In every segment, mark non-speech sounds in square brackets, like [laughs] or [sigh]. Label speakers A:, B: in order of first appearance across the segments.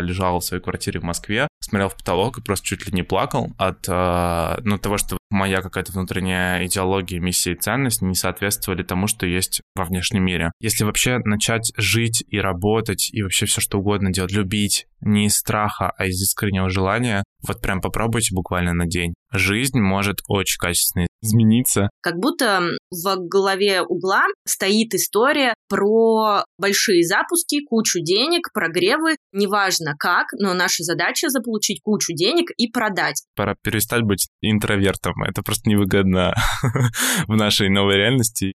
A: лежал в своей квартире в Москве, смотрел в потолок и просто чуть ли не плакал от э, ну, того, что моя какая-то внутренняя идеология, миссия и ценность не соответствовали тому, что есть во внешнем мире. Если вообще начать жить и работать, и вообще все что угодно делать, любить не из страха, а из искреннего желания, вот прям попробуйте буквально на день. Жизнь может очень качественно измениться.
B: Как будто в голове угла стоит история про большие запуски, кучу денег, прогревы, неважно как, но наша задача заполучить кучу денег и продать.
A: Пора перестать быть интровертом. Это просто невыгодно [laughs] в нашей новой реальности.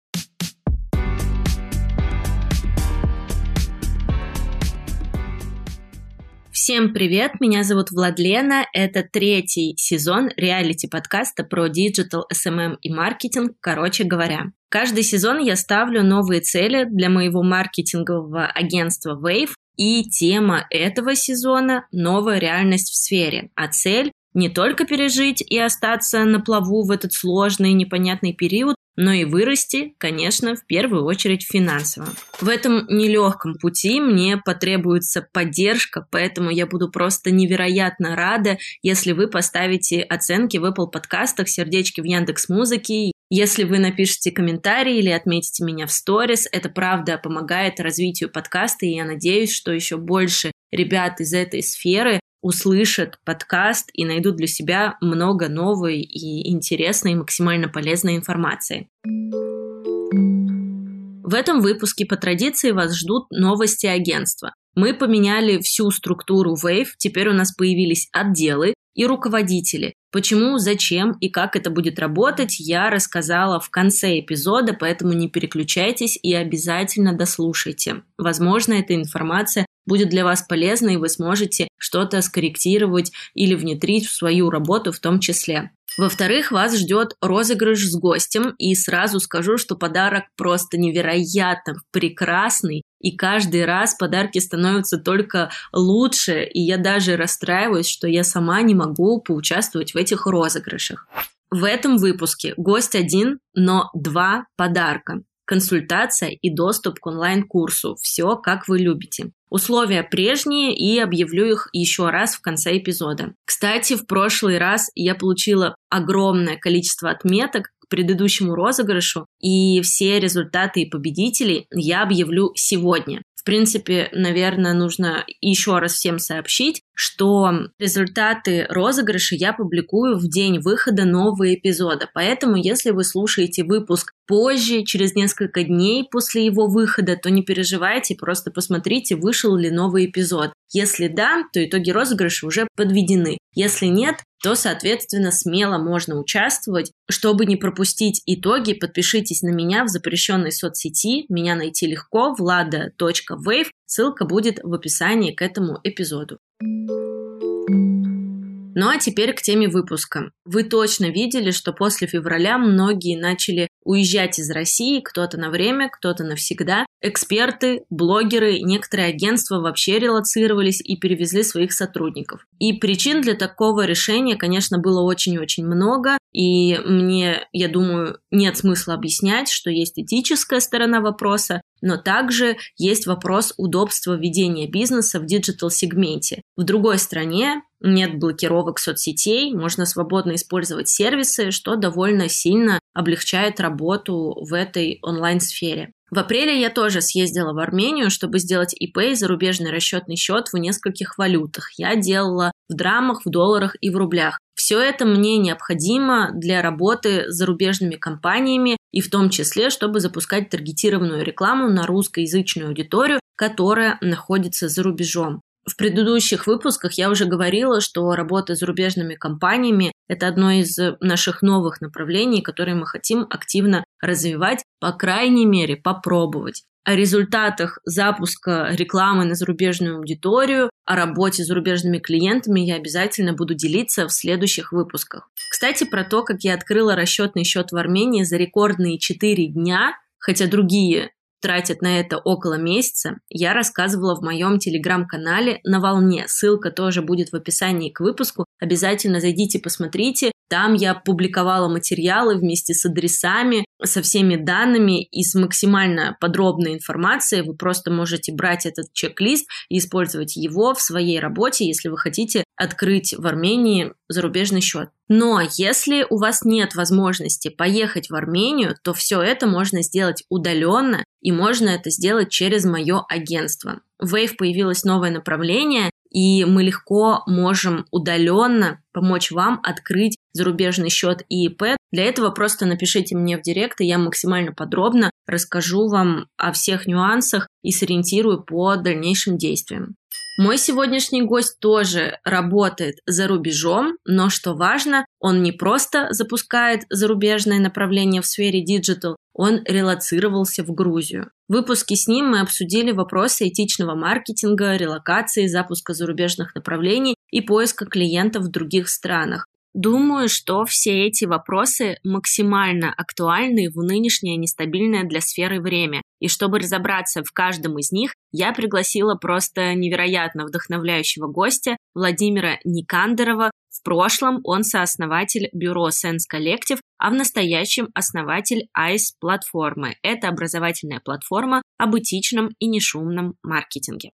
B: Всем привет, меня зовут Владлена, это третий сезон реалити-подкаста про digital, SMM и маркетинг, короче говоря. Каждый сезон я ставлю новые цели для моего маркетингового агентства Wave, и тема этого сезона – новая реальность в сфере, а цель не только пережить и остаться на плаву в этот сложный непонятный период, но и вырасти, конечно, в первую очередь финансово. В этом нелегком пути мне потребуется поддержка, поэтому я буду просто невероятно рада, если вы поставите оценки в Apple подкастах, сердечки в Яндекс Музыке, если вы напишите комментарий или отметите меня в сторис, это правда помогает развитию подкаста, и я надеюсь, что еще больше ребят из этой сферы услышат подкаст и найдут для себя много новой и интересной, максимально полезной информации. В этом выпуске по традиции вас ждут новости агентства. Мы поменяли всю структуру Wave, теперь у нас появились отделы и руководители. Почему, зачем и как это будет работать, я рассказала в конце эпизода, поэтому не переключайтесь и обязательно дослушайте. Возможно, эта информация будет для вас полезна, и вы сможете что-то скорректировать или внедрить в свою работу в том числе. Во-вторых, вас ждет розыгрыш с гостем, и сразу скажу, что подарок просто невероятно прекрасный, и каждый раз подарки становятся только лучше, и я даже расстраиваюсь, что я сама не могу поучаствовать в этих розыгрышах. В этом выпуске гость один, но два подарка консультация и доступ к онлайн-курсу. Все, как вы любите. Условия прежние и объявлю их еще раз в конце эпизода. Кстати, в прошлый раз я получила огромное количество отметок к предыдущему розыгрышу, и все результаты и победителей я объявлю сегодня. В принципе, наверное, нужно еще раз всем сообщить, что результаты розыгрыша я публикую в день выхода нового эпизода. Поэтому, если вы слушаете выпуск позже, через несколько дней после его выхода, то не переживайте, просто посмотрите, вышел ли новый эпизод. Если да, то итоги розыгрыша уже подведены. Если нет, то, соответственно, смело можно участвовать. Чтобы не пропустить итоги, подпишитесь на меня в запрещенной соцсети. Меня найти легко, влада.wave. Ссылка будет в описании к этому эпизоду. Ну а теперь к теме выпуска. Вы точно видели, что после февраля многие начали уезжать из России, кто-то на время, кто-то навсегда. Эксперты, блогеры, некоторые агентства вообще релоцировались и перевезли своих сотрудников. И причин для такого решения, конечно, было очень-очень много, и мне, я думаю, нет смысла объяснять, что есть этическая сторона вопроса, но также есть вопрос удобства ведения бизнеса в digital-сегменте. В другой стране нет блокировок соцсетей, можно свободно использовать сервисы, что довольно сильно облегчает работу в этой онлайн-сфере. В апреле я тоже съездила в Армению, чтобы сделать ИП и зарубежный расчетный счет в нескольких валютах. Я делала в драмах, в долларах и в рублях. Все это мне необходимо для работы с зарубежными компаниями и в том числе, чтобы запускать таргетированную рекламу на русскоязычную аудиторию, которая находится за рубежом. В предыдущих выпусках я уже говорила, что работа с зарубежными компаниями – это одно из наших новых направлений, которые мы хотим активно развивать, по крайней мере, попробовать. О результатах запуска рекламы на зарубежную аудиторию, о работе с зарубежными клиентами я обязательно буду делиться в следующих выпусках. Кстати, про то, как я открыла расчетный счет в Армении за рекордные 4 дня, хотя другие тратят на это около месяца, я рассказывала в моем телеграм-канале «На волне». Ссылка тоже будет в описании к выпуску. Обязательно зайдите, посмотрите. Там я публиковала материалы вместе с адресами, со всеми данными и с максимально подробной информацией. Вы просто можете брать этот чек-лист и использовать его в своей работе, если вы хотите открыть в Армении зарубежный счет. Но если у вас нет возможности поехать в Армению, то все это можно сделать удаленно, и можно это сделать через мое агентство. В Wave появилось новое направление, и мы легко можем удаленно помочь вам открыть зарубежный счет и ИП. Для этого просто напишите мне в директ, и я максимально подробно расскажу вам о всех нюансах и сориентирую по дальнейшим действиям. Мой сегодняшний гость тоже работает за рубежом, но что важно, он не просто запускает зарубежное направление в сфере digital, он релоцировался в Грузию. В выпуске с ним мы обсудили вопросы этичного маркетинга, релокации, запуска зарубежных направлений и поиска клиентов в других странах. Думаю, что все эти вопросы максимально актуальны в нынешнее нестабильное для сферы время. И чтобы разобраться в каждом из них, я пригласила просто невероятно вдохновляющего гостя Владимира Никандерова. В прошлом он сооснователь бюро Sense Collective, а в настоящем основатель ICE платформы. Это образовательная платформа об этичном и нешумном маркетинге.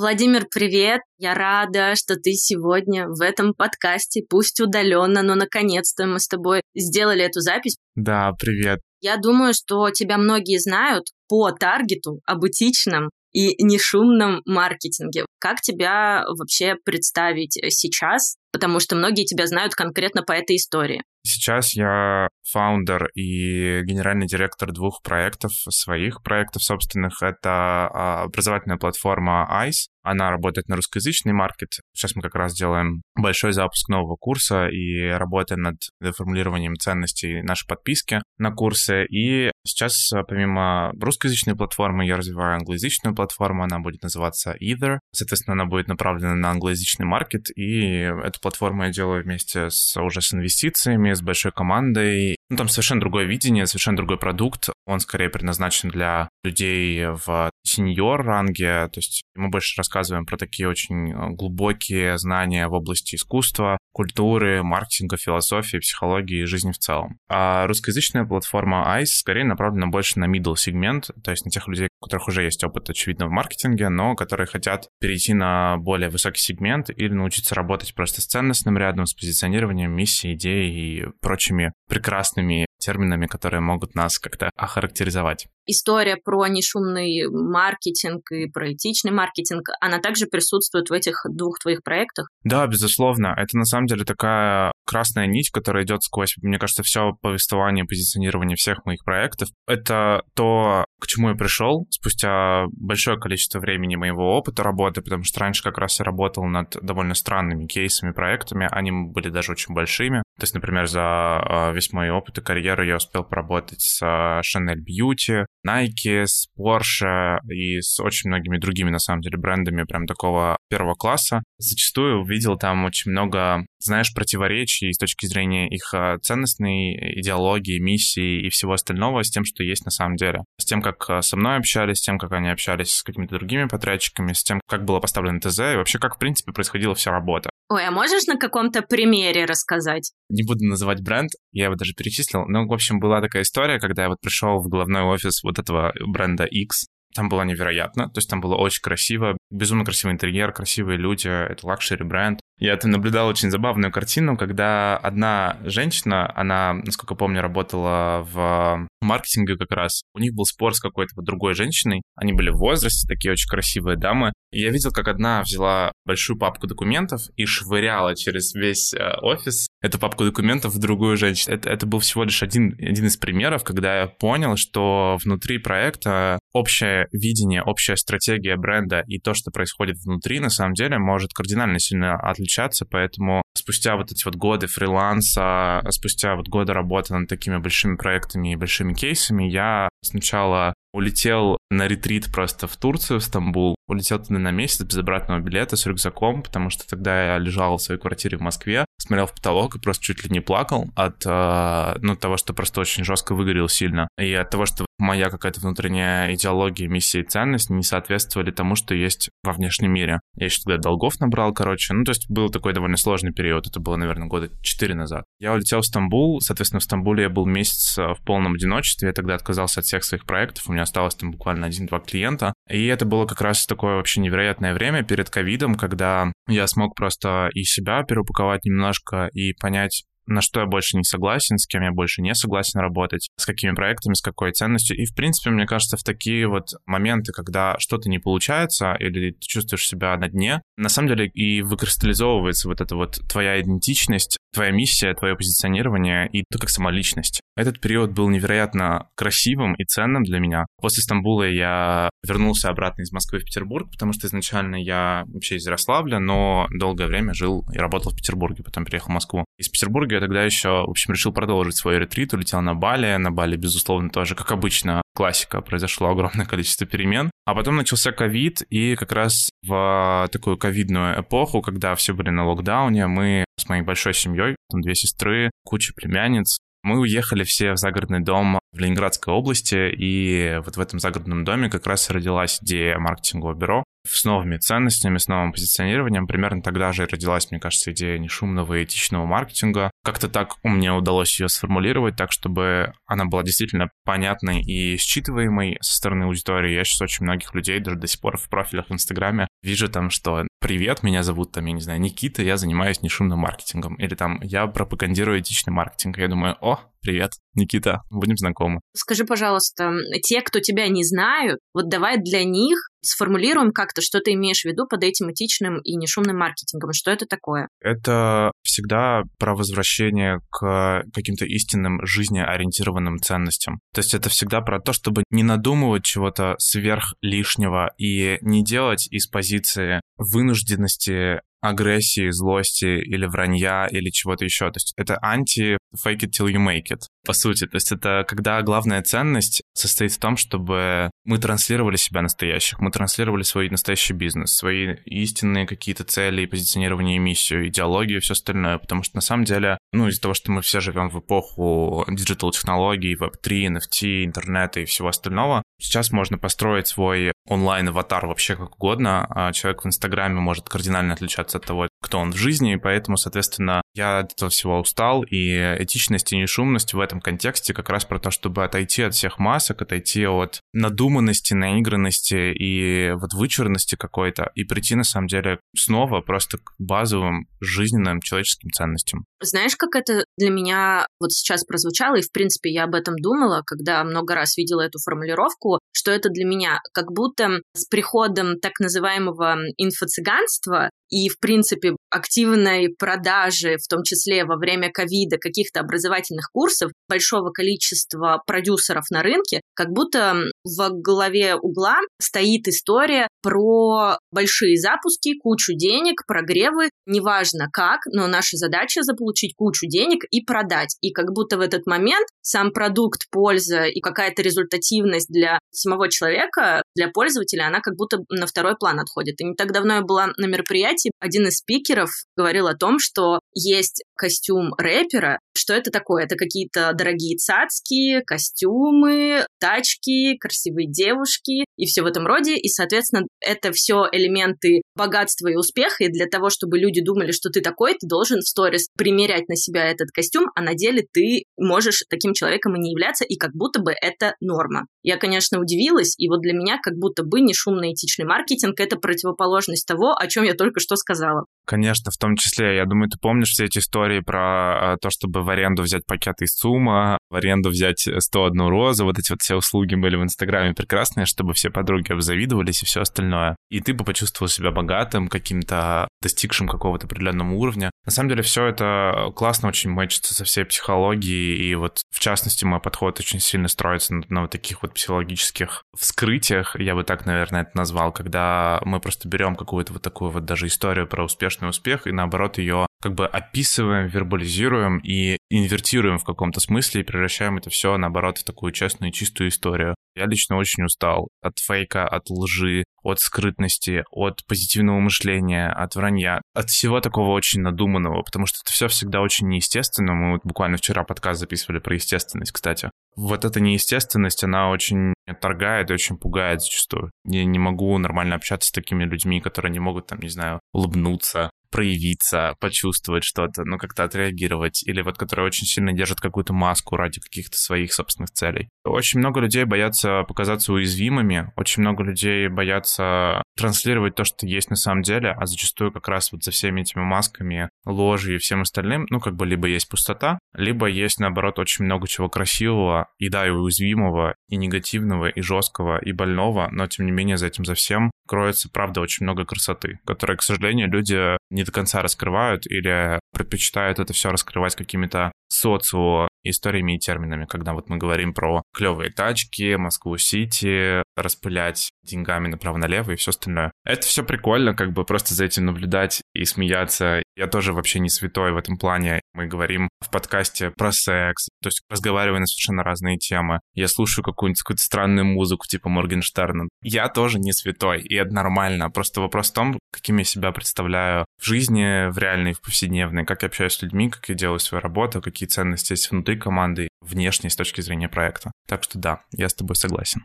B: Владимир, привет! Я рада, что ты сегодня в этом подкасте, пусть удаленно, но наконец-то мы с тобой сделали эту запись.
A: Да, привет.
B: Я думаю, что тебя многие знают по таргету об этичном и нешумном маркетинге. Как тебя вообще представить сейчас? Потому что многие тебя знают конкретно по этой истории.
A: Сейчас я фаундер и генеральный директор двух проектов, своих проектов собственных. Это а, образовательная платформа ICE. Она работает на русскоязычный маркет. Сейчас мы как раз делаем большой запуск нового курса и работаем над формулированием ценностей нашей подписки на курсы. И сейчас помимо русскоязычной платформы я развиваю англоязычную платформу. Она будет называться Either. Соответственно, она будет направлена на англоязычный маркет. И эту платформу я делаю вместе с уже с инвестициями, с большой командой. Ну, там совершенно другое видение, совершенно другой продукт. Он скорее предназначен для людей в сеньор ранге, то есть мы больше рассказываем про такие очень э, глубокие знания в области искусства, культуры, маркетинга, философии, психологии и жизни в целом. А русскоязычная платформа ICE скорее направлена больше на middle сегмент, то есть на тех людей, у которых уже есть опыт, очевидно, в маркетинге, но которые хотят перейти на более высокий сегмент или научиться работать просто с ценностным рядом, с позиционированием, миссией, идеей и прочими прекрасными терминами, которые могут нас как-то охарактеризовать.
B: История про нешумный маркетинг и про этичный маркетинг, она также присутствует в этих двух твоих проектах?
A: Да, безусловно. Это на самом деле такая красная нить, которая идет сквозь, мне кажется, все повествование, позиционирование всех моих проектов. Это то, к чему я пришел спустя большое количество времени моего опыта работы, потому что раньше как раз я работал над довольно странными кейсами, проектами, они были даже очень большими. То есть, например, за а, весь мой опыт и карьеру я успел поработать с а, Chanel Beauty, Nike, с Porsche и с очень многими другими, на самом деле, брендами прям такого первого класса. Зачастую увидел там очень много, знаешь, противоречий с точки зрения их а, ценностной идеологии, миссии и всего остального с тем, что есть на самом деле. С тем, как со мной общались, с тем, как они общались с какими-то другими подрядчиками, с тем, как было поставлено ТЗ и вообще, как, в принципе, происходила вся работа.
B: Ой, а можешь на каком-то примере рассказать?
A: Не буду называть бренд, я его даже перечислил. Но, в общем, была такая история, когда я вот пришел в головной офис вот этого бренда X, там было невероятно, то есть там было очень красиво, безумно красивый интерьер, красивые люди, это luxury бренд. Я это наблюдал очень забавную картину, когда одна женщина, она, насколько помню, работала в маркетинге как раз. У них был спор с какой-то вот другой женщиной. Они были в возрасте, такие очень красивые дамы. И я видел, как одна взяла большую папку документов и швыряла через весь э, офис эту папку документов в другую женщину. Это, это был всего лишь один, один из примеров, когда я понял, что внутри проекта общее видение, общая стратегия бренда и то, что происходит внутри, на самом деле может кардинально сильно отличаться, поэтому спустя вот эти вот годы фриланса, спустя вот годы работы над такими большими проектами и большими кейсами, я Сначала улетел на ретрит просто в Турцию, в Стамбул. Улетел туда на месяц без обратного билета с рюкзаком, потому что тогда я лежал в своей квартире в Москве, смотрел в потолок и просто чуть ли не плакал от э, ну, того, что просто очень жестко выгорел сильно. И от того, что моя какая-то внутренняя идеология, миссия и ценность не соответствовали тому, что есть во внешнем мире. Я еще тогда долгов набрал, короче. Ну, то есть был такой довольно сложный период. Это было, наверное, года 4 назад. Я улетел в Стамбул. Соответственно, в Стамбуле я был месяц э, в полном одиночестве. Я тогда отказался от всех своих проектов. У меня осталось там буквально один-два клиента. И это было как раз такое вообще невероятное время перед ковидом, когда я смог просто и себя переупаковать немножко и понять, на что я больше не согласен, с кем я больше не согласен работать, с какими проектами, с какой ценностью. И, в принципе, мне кажется, в такие вот моменты, когда что-то не получается или ты чувствуешь себя на дне, на самом деле и выкристаллизовывается вот эта вот твоя идентичность, твоя миссия, твое позиционирование и ты как самоличность. Этот период был невероятно красивым и ценным для меня. После Стамбула я вернулся обратно из Москвы в Петербург, потому что изначально я вообще из Ярославля, но долгое время жил и работал в Петербурге, потом переехал в Москву. Из Петербурга я тогда еще, в общем, решил продолжить свой ретрит, улетел на Бали. На Бали, безусловно, тоже, как обычно, классика, произошло огромное количество перемен. А потом начался ковид, и как раз в такую ковидную эпоху, когда все были на локдауне, мы с моей большой семьей, там две сестры, куча племянниц, мы уехали все в загородный дом в Ленинградской области, и вот в этом загородном доме как раз родилась идея маркетингового бюро с новыми ценностями, с новым позиционированием. Примерно тогда же родилась, мне кажется, идея нешумного и этичного маркетинга. Как-то так мне удалось ее сформулировать, так, чтобы она была действительно понятной и считываемой со стороны аудитории. Я сейчас очень многих людей даже до сих пор в профилях в Инстаграме вижу там, что «Привет, меня зовут там, я не знаю, Никита, я занимаюсь нешумным маркетингом». Или там «Я пропагандирую этичный маркетинг». Я думаю «О, привет, Никита, будем знакомы».
B: Скажи, пожалуйста, те, кто тебя не знают, вот давай для них сформулируем как-то, что ты имеешь в виду под этим этичным и нешумным маркетингом. Что это такое?
A: Это всегда про возвращение к каким-то истинным жизнеориентированным ценностям. То есть это всегда про то, чтобы не надумывать чего-то сверх лишнего и не делать из позиции вынужденности агрессии, злости или вранья или чего-то еще. То есть это анти fake it till you make it, по сути. То есть это когда главная ценность состоит в том, чтобы мы транслировали себя настоящих, мы транслировали свой настоящий бизнес, свои истинные какие-то цели, позиционирование и миссию, идеологию и все остальное. Потому что на самом деле, ну, из-за того, что мы все живем в эпоху диджитал-технологий, веб-3, NFT, интернета и всего остального, сейчас можно построить свой онлайн-аватар вообще как угодно. А человек в Инстаграме может кардинально отличаться от того, кто он в жизни, и поэтому, соответственно, я от этого всего устал, и этичность и нешумность в этом контексте как раз про то, чтобы отойти от всех масок, отойти от надуманности, наигранности и вот вычурности какой-то, и прийти, на самом деле, снова просто к базовым жизненным человеческим ценностям.
B: Знаешь, как это для меня вот сейчас прозвучало, и, в принципе, я об этом думала, когда много раз видела эту формулировку, что это для меня как будто с приходом так называемого инфо-цыганства и, в принципе, активной продажи, в том числе во время ковида, каких-то образовательных курсов, большого количества продюсеров на рынке, как будто в голове угла стоит история про большие запуски, кучу денег, прогревы, неважно как, но наша задача заполучить кучу денег и продать. И как будто в этот момент сам продукт, польза и какая-то результативность для самого человека, для пользователя, она как будто на второй план отходит. И не так давно я была на мероприятии, один из спикеров говорил о том, что есть костюм рэпера. Что это такое? Это какие-то дорогие цацки, костюмы, тачки, красивые девушки и все в этом роде. И, соответственно, это все элементы богатства и успеха. И для того, чтобы люди думали, что ты такой, ты должен в сторис примерять на себя этот костюм, а на деле ты можешь таким человеком и не являться, и как будто бы это норма. Я, конечно, удивилась, и вот для меня как будто бы не шумный этичный маркетинг — это противоположность того, о чем я только что сказала.
A: Конечно, в том числе. Я думаю, ты помнишь все эти истории про а, то, чтобы в аренду взять пакет из СУМа, в аренду взять 101 розу. Вот эти вот все услуги были в Инстаграме прекрасные, чтобы все подруги обзавидовались и все остальное. И ты бы почувствовал себя богатым, каким-то достигшим какого-то определенного уровня. На самом деле все это классно очень мэчится со всей психологией, и вот в частности мой подход очень сильно строится на, на вот таких вот психологических вскрытиях, я бы так, наверное, это назвал, когда мы просто берем какую-то вот такую вот даже историю про успешный успех и наоборот ее как бы описываем, вербализируем и инвертируем в каком-то смысле и превращаем это все, наоборот, в такую честную и чистую историю. Я лично очень устал от фейка, от лжи, от скрытности, от позитивного мышления, от вранья, от всего такого очень надуманного, потому что это все всегда очень неестественно. Мы вот буквально вчера подкаст записывали про естественность, кстати. Вот эта неестественность, она очень торгает и очень пугает зачастую. Я не могу нормально общаться с такими людьми, которые не могут, там, не знаю, улыбнуться, проявиться, почувствовать что-то, ну, как-то отреагировать, или вот которые очень сильно держат какую-то маску ради каких-то своих собственных целей. Очень много людей боятся показаться уязвимыми, очень много людей боятся транслировать то, что есть на самом деле, а зачастую как раз вот за всеми этими масками, ложью и всем остальным, ну, как бы либо есть пустота, либо есть, наоборот, очень много чего красивого, и да, и уязвимого, и негативного, и жесткого, и больного, но, тем не менее, за этим за всем кроется, правда, очень много красоты, которой, к сожалению, люди не до конца раскрывают или предпочитают это все раскрывать какими-то социо историями и терминами, когда вот мы говорим про клевые тачки, Москву-Сити, распылять деньгами направо-налево и все остальное. Это все прикольно, как бы просто за этим наблюдать и смеяться. Я тоже вообще не святой в этом плане. Мы говорим в подкасте про секс, то есть разговариваем на совершенно разные темы. Я слушаю какую-нибудь какую-то странную музыку типа Моргенштерна. Я тоже не святой, и это нормально. Просто вопрос в том, каким я себя представляю в жизни, в реальной, в повседневной, как я общаюсь с людьми, как я делаю свою работу, какие ценности есть внутри команды, внешней с точки зрения проекта. Так что да, я с тобой согласен.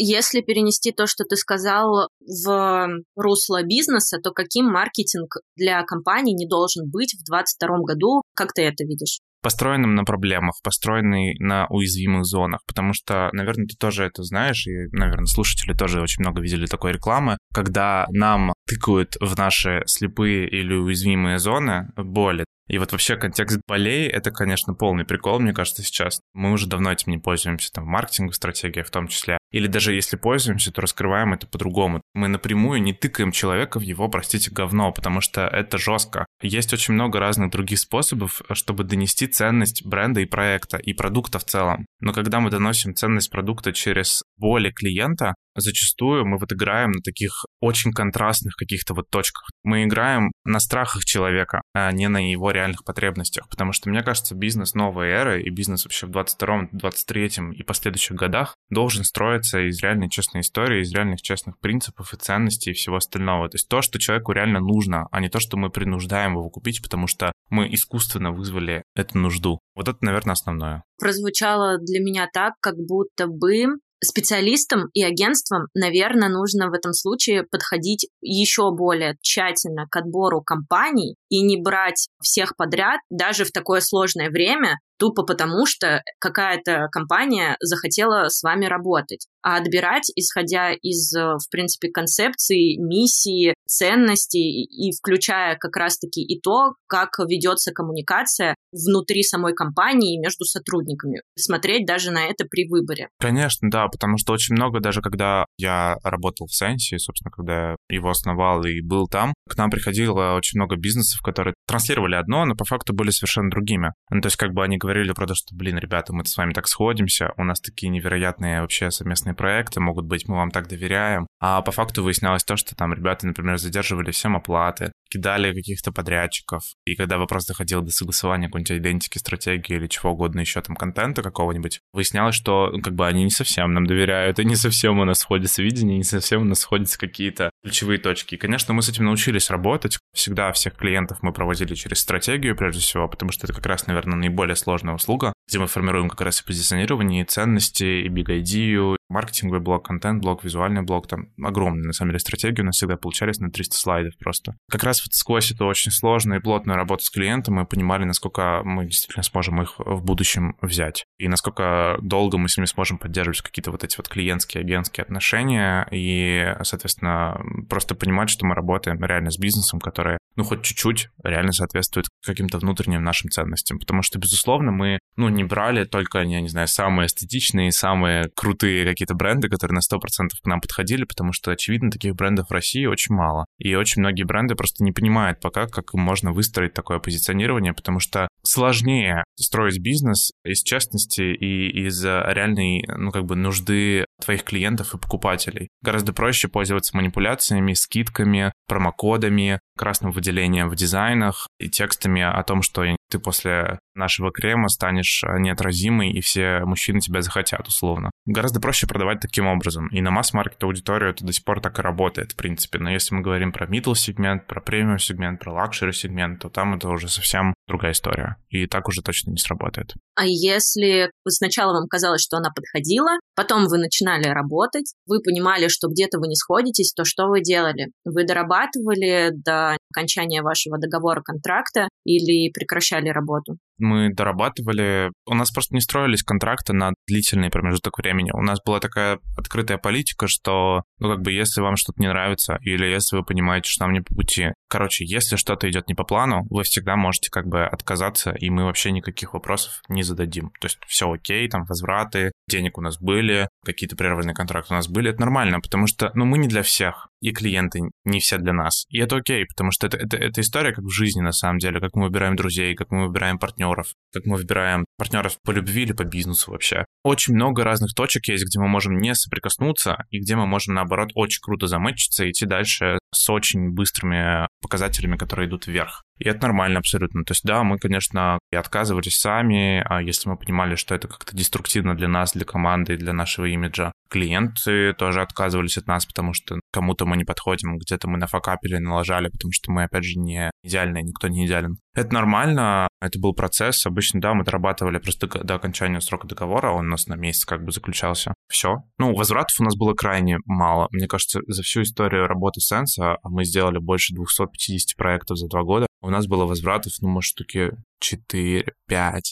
B: Если перенести то, что ты сказал, в русло бизнеса, то каким маркетинг для компании не должен быть в 2022 году? Как ты это видишь?
A: Построенным на проблемах, построенный на уязвимых зонах, потому что, наверное, ты тоже это знаешь, и, наверное, слушатели тоже очень много видели такой рекламы, когда нам тыкают в наши слепые или уязвимые зоны боли, и вот вообще контекст болей — это, конечно, полный прикол, мне кажется, сейчас. Мы уже давно этим не пользуемся, там, в маркетинговой стратегии в том числе. Или даже если пользуемся, то раскрываем это по-другому. Мы напрямую не тыкаем человека в его, простите, говно, потому что это жестко. Есть очень много разных других способов, чтобы донести ценность бренда и проекта, и продукта в целом. Но когда мы доносим ценность продукта через боли клиента, зачастую мы вот играем на таких очень контрастных каких-то вот точках. Мы играем на страхах человека, а не на его реальных потребностях, потому что, мне кажется, бизнес новой эры и бизнес вообще в 22-м, 23-м и последующих годах должен строиться из реальной честной истории, из реальных честных принципов и ценностей и всего остального. То есть то, что человеку реально нужно, а не то, что мы принуждаем его купить, потому что мы искусственно вызвали эту нужду. Вот это, наверное, основное.
B: Прозвучало для меня так, как будто бы специалистам и агентствам, наверное, нужно в этом случае подходить еще более тщательно к отбору компаний и не брать всех подряд, даже в такое сложное время, тупо потому, что какая-то компания захотела с вами работать. А отбирать, исходя из, э, в принципе, концепции, миссии, ценностей и включая как раз-таки и то, как ведется коммуникация внутри самой компании между сотрудниками. Смотреть даже на это при выборе.
A: Конечно, да, потому что очень много, даже когда я работал в Сенсе, собственно, когда его основал и был там, к нам приходило очень много бизнесов, которые транслировали одно, но по факту были совершенно другими. Ну, то есть как бы они говорили про то, что, блин, ребята, мы с вами так сходимся, у нас такие невероятные вообще совместные проекты могут быть, мы вам так доверяем. А по факту выяснялось то, что там ребята, например, задерживали всем оплаты, кидали каких-то подрядчиков, и когда вопрос доходил до согласования какой-нибудь идентики, стратегии или чего угодно еще там, контента какого-нибудь, выяснялось, что ну, как бы они не совсем нам доверяют, и не совсем у нас сходятся видения, не совсем у нас сходятся какие-то ключевые точки. И, конечно, мы с этим научились работать. Всегда всех клиентов мы проводили через стратегию, прежде всего, потому что это как раз, наверное, наиболее сложная услуга, где мы формируем как раз и позиционирование, и ценности, и big idea, маркетинговый блок, контент-блок, визуальный блок, там огромные, на самом деле, стратегии у нас всегда получались на 300 слайдов просто. Как раз вот сквозь эту очень сложную и плотную работу с клиентом мы понимали, насколько мы действительно сможем их в будущем взять, и насколько долго мы с ними сможем поддерживать какие-то вот эти вот клиентские, агентские отношения, и, соответственно, просто понимать, что мы работаем реально с бизнесом, который, ну, хоть чуть-чуть реально соответствует каким-то внутренним нашим ценностям, потому что, безусловно, мы, ну, не брали только, я не знаю, самые эстетичные, самые крутые какие-то бренды, которые на 100% к нам подходили, потому что, очевидно, таких брендов в России очень мало. И очень многие бренды просто не понимают пока, как можно выстроить такое позиционирование, потому что сложнее строить бизнес из честности и из реальной, ну, как бы нужды твоих клиентов и покупателей. Гораздо проще пользоваться манипуляциями, скидками, промокодами, красным выделением в дизайнах и текстами о том, что ты после нашего крема станешь э, неотразимой, и все мужчины тебя захотят, условно. Гораздо проще продавать таким образом. И на масс-маркет аудиторию это до сих пор так и работает, в принципе. Но если мы говорим про middle сегмент, про премиум сегмент, про luxury сегмент, то там это уже совсем другая история. И так уже точно не сработает.
B: А если сначала вам казалось, что она подходила, потом вы начинали работать, вы понимали, что где-то вы не сходитесь, то что вы делали? Вы дорабатывали до окончания вашего договора контракта или прекращали работу?
A: Мы дорабатывали. У нас просто не строились контракты на длительный промежуток времени. У нас была такая открытая политика, что, ну, как бы, если вам что-то не нравится, или если вы понимаете, что нам не по пути. Короче, если что-то идет не по плану, вы всегда можете как бы отказаться, и мы вообще никаких вопросов не зададим. То есть все окей, там возвраты, денег у нас были, какие-то прерванные контракты у нас были, это нормально, потому что, ну, мы не для всех, и клиенты не все для нас. И это окей, потому что это, это, это история как в жизни, на самом деле, как мы выбираем друзей, как мы выбираем партнеров, как мы выбираем партнеров по любви или по бизнесу вообще. Очень много разных точек есть, где мы можем не соприкоснуться, и где мы можем, наоборот, очень круто замычиться и идти дальше с очень быстрыми показателями, которые идут вверх. И это нормально абсолютно. То есть, да, мы, конечно, и отказывались сами, а если мы понимали, что это как-то деструктивно для нас, для команды для нашего имиджа. Клиенты тоже отказывались от нас, потому что кому-то мы не подходим, где-то мы нафакапили, налажали, потому что мы, опять же, не идеальные, никто не идеален. Это нормально, это был процесс. Обычно, да, мы дорабатывали просто до окончания срока договора, он у нас на месяц как бы заключался. Все. Ну, возвратов у нас было крайне мало. Мне кажется, за всю историю работы Сенса, а мы сделали больше 250 проектов за два года, у нас было возвратов, ну, может, штуки 4-5.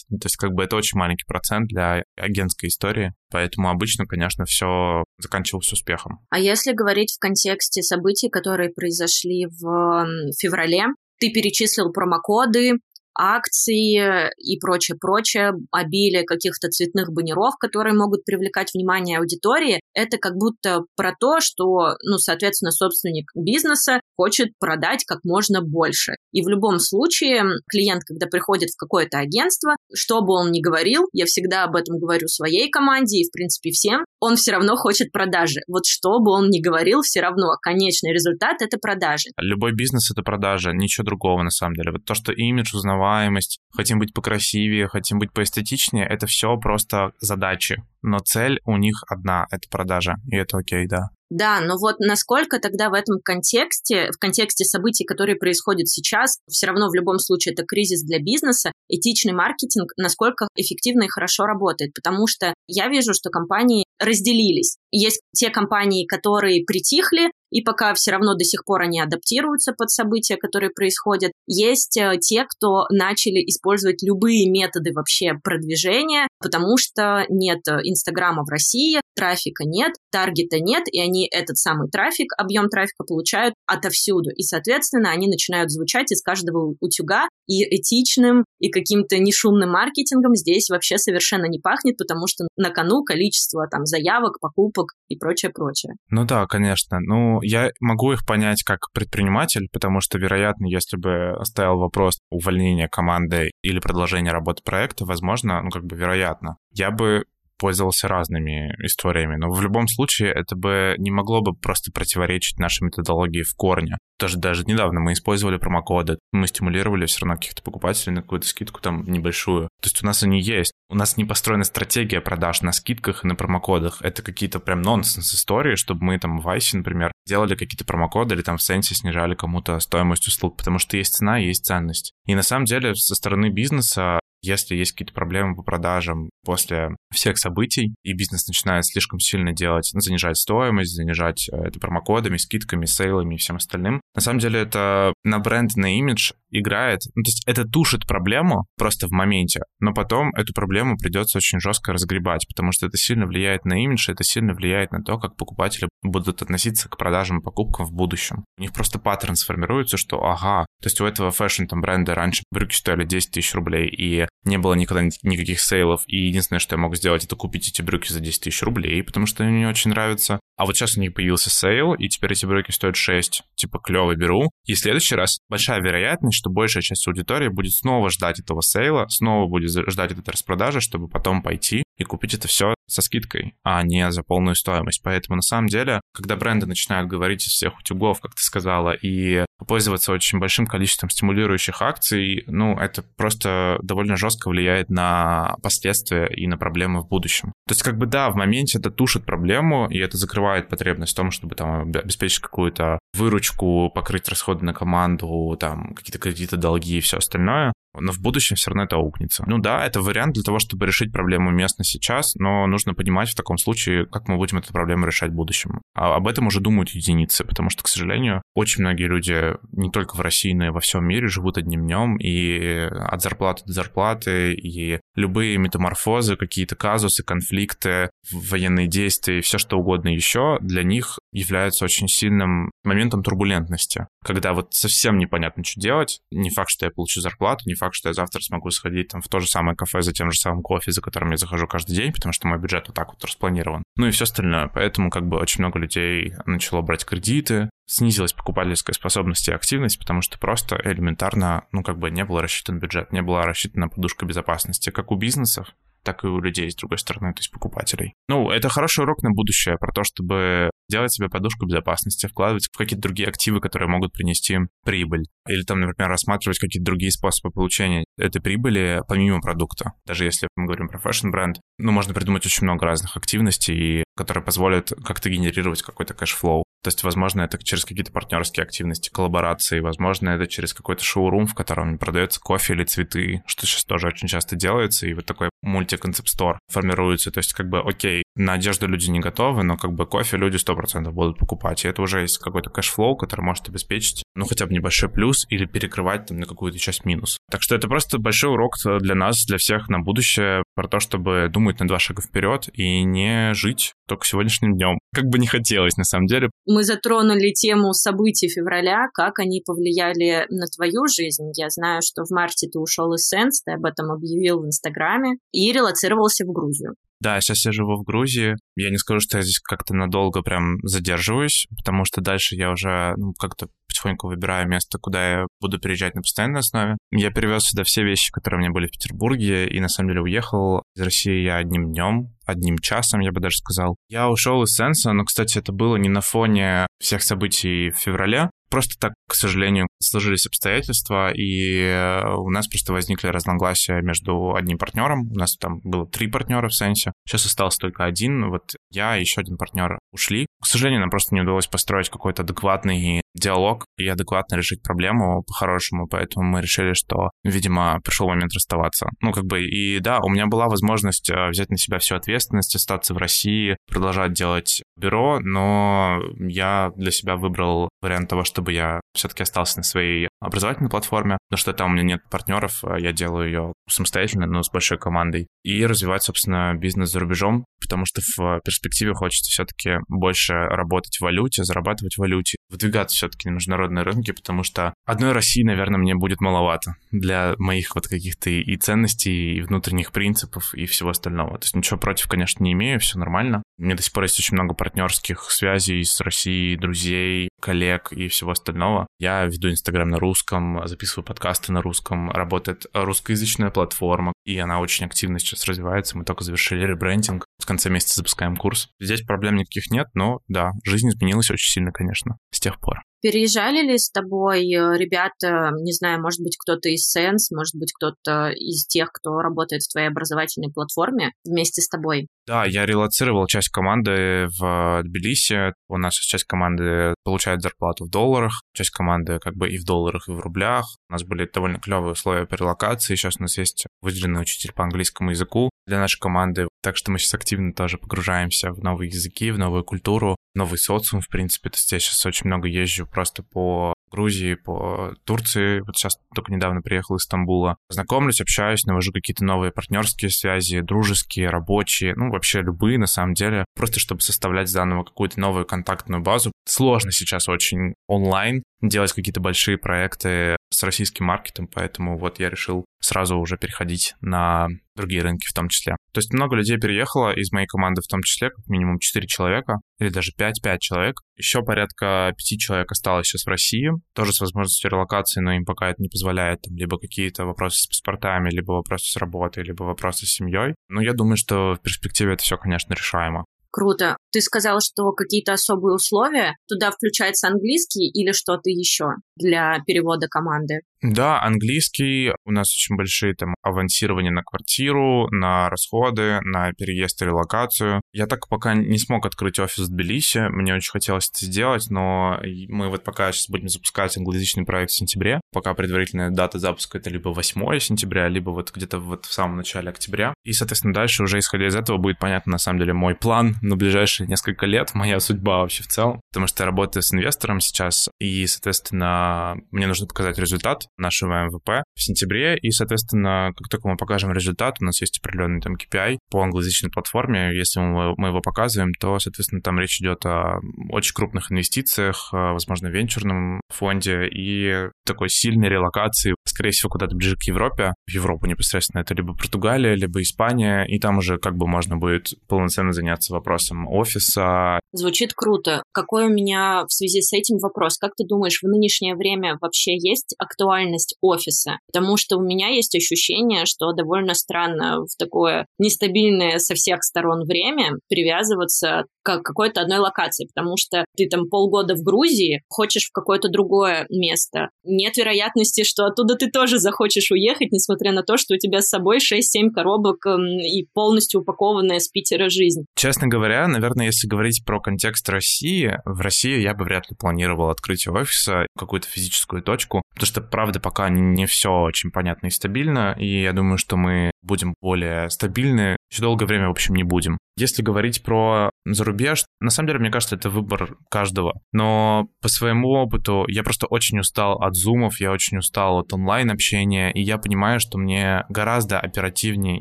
A: Ну, то есть, как бы это очень маленький процент для агентской истории. Поэтому обычно, конечно, все заканчивалось успехом.
B: А если говорить в контексте событий, которые произошли в феврале, ты перечислил промокоды, акции и прочее-прочее, обилие каких-то цветных баннеров, которые могут привлекать внимание аудитории, это как будто про то, что, ну, соответственно, собственник бизнеса хочет продать как можно больше. И в любом случае клиент, когда приходит в какое-то агентство, что бы он ни говорил, я всегда об этом говорю своей команде и, в принципе, всем, он все равно хочет продажи. Вот что бы он ни говорил, все равно конечный результат — это продажи.
A: Любой бизнес — это продажа, ничего другого на самом деле. Вот то, что имидж, узнаваемость, хотим быть покрасивее, хотим быть поэстетичнее, это все просто задачи. Но цель у них одна — это продажа, и это окей, да.
B: Да, но вот насколько тогда в этом контексте, в контексте событий, которые происходят сейчас, все равно в любом случае это кризис для бизнеса, этичный маркетинг, насколько эффективно и хорошо работает, потому что я вижу, что компании разделились. Есть те компании, которые притихли, и пока все равно до сих пор они адаптируются под события, которые происходят. Есть э, те, кто начали использовать любые методы вообще продвижения, потому что нет Инстаграма в России, трафика нет, таргета нет, и они этот самый трафик, объем трафика получают отовсюду. И, соответственно, они начинают звучать из каждого утюга, и этичным, и каким-то нешумным маркетингом здесь вообще совершенно не пахнет, потому что на кону количество там заявок, покупок и прочее-прочее.
A: Ну да, конечно. Ну, я могу их понять как предприниматель, потому что, вероятно, если бы стоял вопрос увольнения команды или продолжения работы проекта, возможно, ну как бы вероятно, я бы пользовался разными историями, но в любом случае это бы не могло бы просто противоречить нашей методологии в корне. Тоже даже недавно мы использовали промокоды, мы стимулировали все равно каких-то покупателей на какую-то скидку там небольшую. То есть у нас они есть. У нас не построена стратегия продаж на скидках и на промокодах. Это какие-то прям нонсенс истории, чтобы мы там в Вайсе, например, делали какие-то промокоды или там в Сенсе снижали кому-то стоимость услуг, потому что есть цена есть ценность. И на самом деле со стороны бизнеса если есть какие-то проблемы по продажам после всех событий, и бизнес начинает слишком сильно делать, ну, занижать стоимость, занижать э, это промокодами, скидками, сейлами и всем остальным, на самом деле это на бренд, на имидж играет, ну, то есть это тушит проблему просто в моменте, но потом эту проблему придется очень жестко разгребать, потому что это сильно влияет на имидж, это сильно влияет на то, как покупатели будут относиться к продажам и покупкам в будущем. У них просто паттерн сформируется, что ага, то есть у этого fashion там бренда раньше брюки стоили 10 тысяч рублей, и не было никогда никаких сейлов, и единственное, что я мог сделать, это купить эти брюки за 10 тысяч рублей, потому что они мне очень нравятся. А вот сейчас у них появился сейл, и теперь эти брюки стоят 6, типа клево беру. И в следующий раз большая вероятность, что большая часть аудитории будет снова ждать этого сейла, снова будет ждать этой распродажи, чтобы потом пойти и купить это все со скидкой, а не за полную стоимость. Поэтому на самом деле, когда бренды начинают говорить из всех утюгов, как ты сказала, и пользоваться очень большим количеством стимулирующих акций, ну, это просто довольно жестко влияет на последствия и на проблемы в будущем. То есть, как бы, да, в моменте это тушит проблему, и это закрывает потребность в том, чтобы там обеспечить какую-то выручку, покрыть расходы на команду, там, какие-то кредиты, долги и все остальное но в будущем все равно это аукнется. Ну да, это вариант для того, чтобы решить проблему местно сейчас, но нужно понимать в таком случае, как мы будем эту проблему решать в будущем. А об этом уже думают единицы, потому что, к сожалению, очень многие люди не только в России, но и во всем мире живут одним днем, и от зарплаты до зарплаты, и любые метаморфозы, какие-то казусы, конфликты, военные действия и все что угодно еще для них являются очень сильным моментом турбулентности, когда вот совсем непонятно, что делать. Не факт, что я получу зарплату, не факт, что я завтра смогу сходить там в то же самое кафе за тем же самым кофе, за которым я захожу каждый день, потому что мой бюджет вот так вот распланирован. Ну и все остальное. Поэтому как бы очень много людей начало брать кредиты, снизилась покупательская способность и активность, потому что просто элементарно, ну, как бы не был рассчитан бюджет, не была рассчитана подушка безопасности, как у бизнесов, так и у людей, с другой стороны, то есть покупателей. Ну, это хороший урок на будущее про то, чтобы делать себе подушку безопасности, вкладывать в какие-то другие активы, которые могут принести прибыль. Или там, например, рассматривать какие-то другие способы получения этой прибыли помимо продукта. Даже если мы говорим про fashion-бренд, ну, можно придумать очень много разных активностей, которые позволят как-то генерировать какой-то cash flow. То есть, возможно, это через какие-то партнерские активности, коллаборации, возможно, это через какой-то шоурум, в котором продается кофе или цветы, что сейчас тоже очень часто делается, и вот такой мульти concept store формируется. То есть, как бы, окей, на одежду люди не готовы, но как бы кофе люди 100% будут покупать. И это уже есть какой-то cash flow, который может обеспечить, ну, хотя бы небольшой плюс или перекрывать там на какую-то часть минус. Так что это просто большой урок для нас, для всех на будущее, про то, чтобы думать на два шага вперед и не жить только сегодняшним днем. Как бы не хотелось, на самом деле.
B: Мы затронули тему событий февраля, как они повлияли на твою жизнь. Я знаю, что в марте ты ушел из Сенс, ты об этом объявил в Инстаграме и релацировался в Грузию.
A: Да, сейчас я живу в Грузии. Я не скажу, что я здесь как-то надолго прям задерживаюсь, потому что дальше я уже ну, как-то потихоньку выбираю место, куда я буду переезжать на постоянной основе. Я перевез сюда все вещи, которые у меня были в Петербурге, и на самом деле уехал из России я одним днем, одним часом, я бы даже сказал. Я ушел из Сенса, но, кстати, это было не на фоне всех событий в феврале. Просто так, к сожалению, сложились обстоятельства, и э, у нас просто возникли разногласия между одним партнером. У нас там было три партнера в Сенсе. Сейчас остался только один. Вот я и еще один партнер ушли. К сожалению, нам просто не удалось построить какой-то адекватный диалог и адекватно решить проблему по-хорошему, поэтому мы решили, что, видимо, пришел момент расставаться. Ну, как бы, и да, у меня была возможность э, взять на себя всю ответственность, остаться в России, продолжать делать бюро, но я для себя выбрал вариант того, чтобы я все-таки остался на своей образовательной платформе, потому что там у меня нет партнеров, а я делаю ее самостоятельно, но с большой командой, и развивать, собственно, бизнес за рубежом, потому что в перспективе хочется все-таки больше работать в валюте, зарабатывать в валюте, выдвигаться все-таки на международные рынки, потому что одной России, наверное, мне будет маловато для моих вот каких-то и ценностей, и внутренних принципов, и всего остального. То есть ничего против, конечно, не имею, все нормально. У меня до сих пор есть очень много партнерских связей с Россией, друзей, коллег и всего остального. Я веду Инстаграм на русском, записываю подкасты на русском, работает русскоязычная платформа, и она очень активно сейчас развивается. Мы только завершили ребрендинг, в конце месяца запускаем курс. Здесь проблем никаких нет, но да, жизнь изменилась очень сильно, конечно, с тех пор.
B: Переезжали ли с тобой э, ребята, не знаю, может быть, кто-то из Sense, может быть, кто-то из тех, кто работает в твоей образовательной платформе вместе с тобой?
A: Да, я релацировал часть команды в Тбилиси. У нас часть команды получает зарплату в долларах, часть команды как бы и в долларах, и в рублях. У нас были довольно клевые условия перелокации. Сейчас у нас есть выделенный учитель по английскому языку для нашей команды. Так что мы сейчас активно тоже погружаемся в новые языки, в новую культуру, новый социум, в принципе. То есть я сейчас очень много езжу просто по Грузии, по Турции. Вот сейчас только недавно приехал из Стамбула. Знакомлюсь, общаюсь, навожу какие-то новые партнерские связи, дружеские, рабочие, ну, вообще любые, на самом деле. Просто чтобы составлять заново какую-то новую контактную базу. Сложно сейчас очень онлайн делать какие-то большие проекты с российским маркетом, поэтому вот я решил сразу уже переходить на другие рынки в том числе. То есть много людей переехало из моей команды в том числе, как минимум 4 человека. или даже 5-5 человек. Еще порядка 5 человек осталось сейчас в России, тоже с возможностью релокации, но им пока это не позволяет. Там, либо какие-то вопросы с паспортами, либо вопросы с работой, либо вопросы с семьей. Но я думаю, что в перспективе это все, конечно, решаемо.
B: Круто. Ты сказал, что какие-то особые условия. Туда включается английский или что-то еще для перевода команды?
A: Да, английский. У нас очень большие там авансирования на квартиру, на расходы, на переезд и релокацию. Я так пока не смог открыть офис в Тбилиси. Мне очень хотелось это сделать, но мы вот пока сейчас будем запускать англоязычный проект в сентябре. Пока предварительная дата запуска это либо 8 сентября, либо вот где-то вот в самом начале октября. И, соответственно, дальше уже исходя из этого будет понятно, на самом деле, мой план на ближайшие несколько лет, моя судьба вообще в целом. Потому что я работаю с инвестором сейчас, и, соответственно, мне нужно показать результат нашего МВП в сентябре, и, соответственно, как только мы покажем результат, у нас есть определенный там KPI по англоязычной платформе, если мы, его показываем, то, соответственно, там речь идет о очень крупных инвестициях, возможно, венчурном фонде и такой сильной релокации, скорее всего, куда-то ближе к Европе, в Европу непосредственно, это либо Португалия, либо Испания, и там уже как бы можно будет полноценно заняться вопросом офиса.
B: Звучит круто. Какой у меня в связи с этим вопрос? Как ты думаешь, в нынешнее время вообще есть актуальность офиса? Потому что у меня есть ощущение, что довольно странно в такое нестабильное со всех сторон время привязываться к какой-то одной локации, потому что ты там полгода в Грузии, хочешь в какое-то другое место. Нет вероятности, что оттуда ты тоже захочешь уехать, несмотря на то, что у тебя с собой 6-7 коробок и полностью упакованная с Питера жизнь.
A: Честно говоря, наверное, если говорить про контекст России, в России я бы вряд ли планировал открытие офиса, какую-то физическую точку, потому что, правда, пока не все очень понятно и стабильно, и я думаю, что мы будем более стабильны еще долгое время, в общем, не будем. Если говорить про зарубеж, на самом деле, мне кажется, это выбор каждого. Но по своему опыту я просто очень устал от зумов, я очень устал от онлайн-общения, и я понимаю, что мне гораздо оперативнее,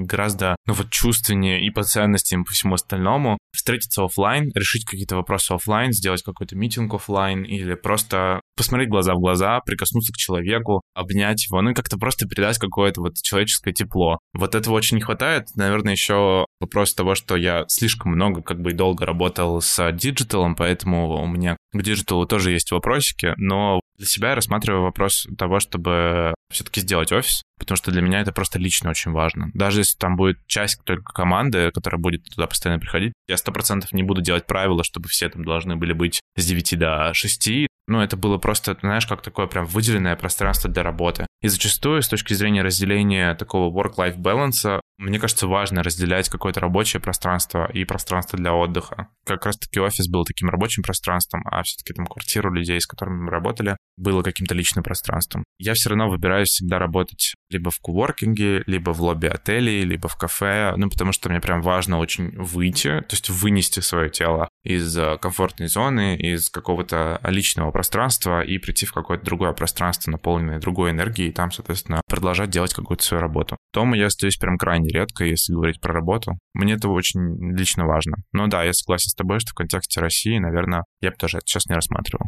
A: гораздо, ну вот, чувственнее и по ценностям, и по всему остальному встретиться офлайн, решить какие-то вопросы офлайн, сделать какой-то митинг офлайн или просто посмотреть глаза в глаза, прикоснуться к человеку, обнять его, ну и как-то просто передать какое-то вот человеческое тепло. Вот этого очень не хватает. Наверное, еще вопрос того, что я слишком много как бы и долго работал с диджиталом, поэтому у меня к диджиталу тоже есть вопросики, но для себя я рассматриваю вопрос того, чтобы все-таки сделать офис, потому что для меня это просто лично очень важно. Даже если там будет часть только команды, которая будет туда постоянно приходить, я сто процентов не буду делать правила, чтобы все там должны были быть с 9 до 6, ну, это было просто, знаешь, как такое прям выделенное пространство для работы. И зачастую, с точки зрения разделения такого work-life balance, мне кажется, важно разделять какое-то рабочее пространство и пространство для отдыха. Как раз-таки офис был таким рабочим пространством, а все-таки там квартиру людей, с которыми мы работали, было каким-то личным пространством. Я все равно выбираю всегда работать либо в коворкинге, либо в лобби отелей, либо в кафе, ну, потому что мне прям важно очень выйти, то есть вынести свое тело из э, комфортной зоны, из какого-то личного пространства и прийти в какое-то другое пространство, наполненное другой энергией, и там, соответственно, продолжать делать какую-то свою работу. Дома я остаюсь прям крайне редко, если говорить про работу. Мне это очень лично важно. Но да, я согласен с тобой, что в контексте России, наверное, я бы тоже это сейчас не рассматривал.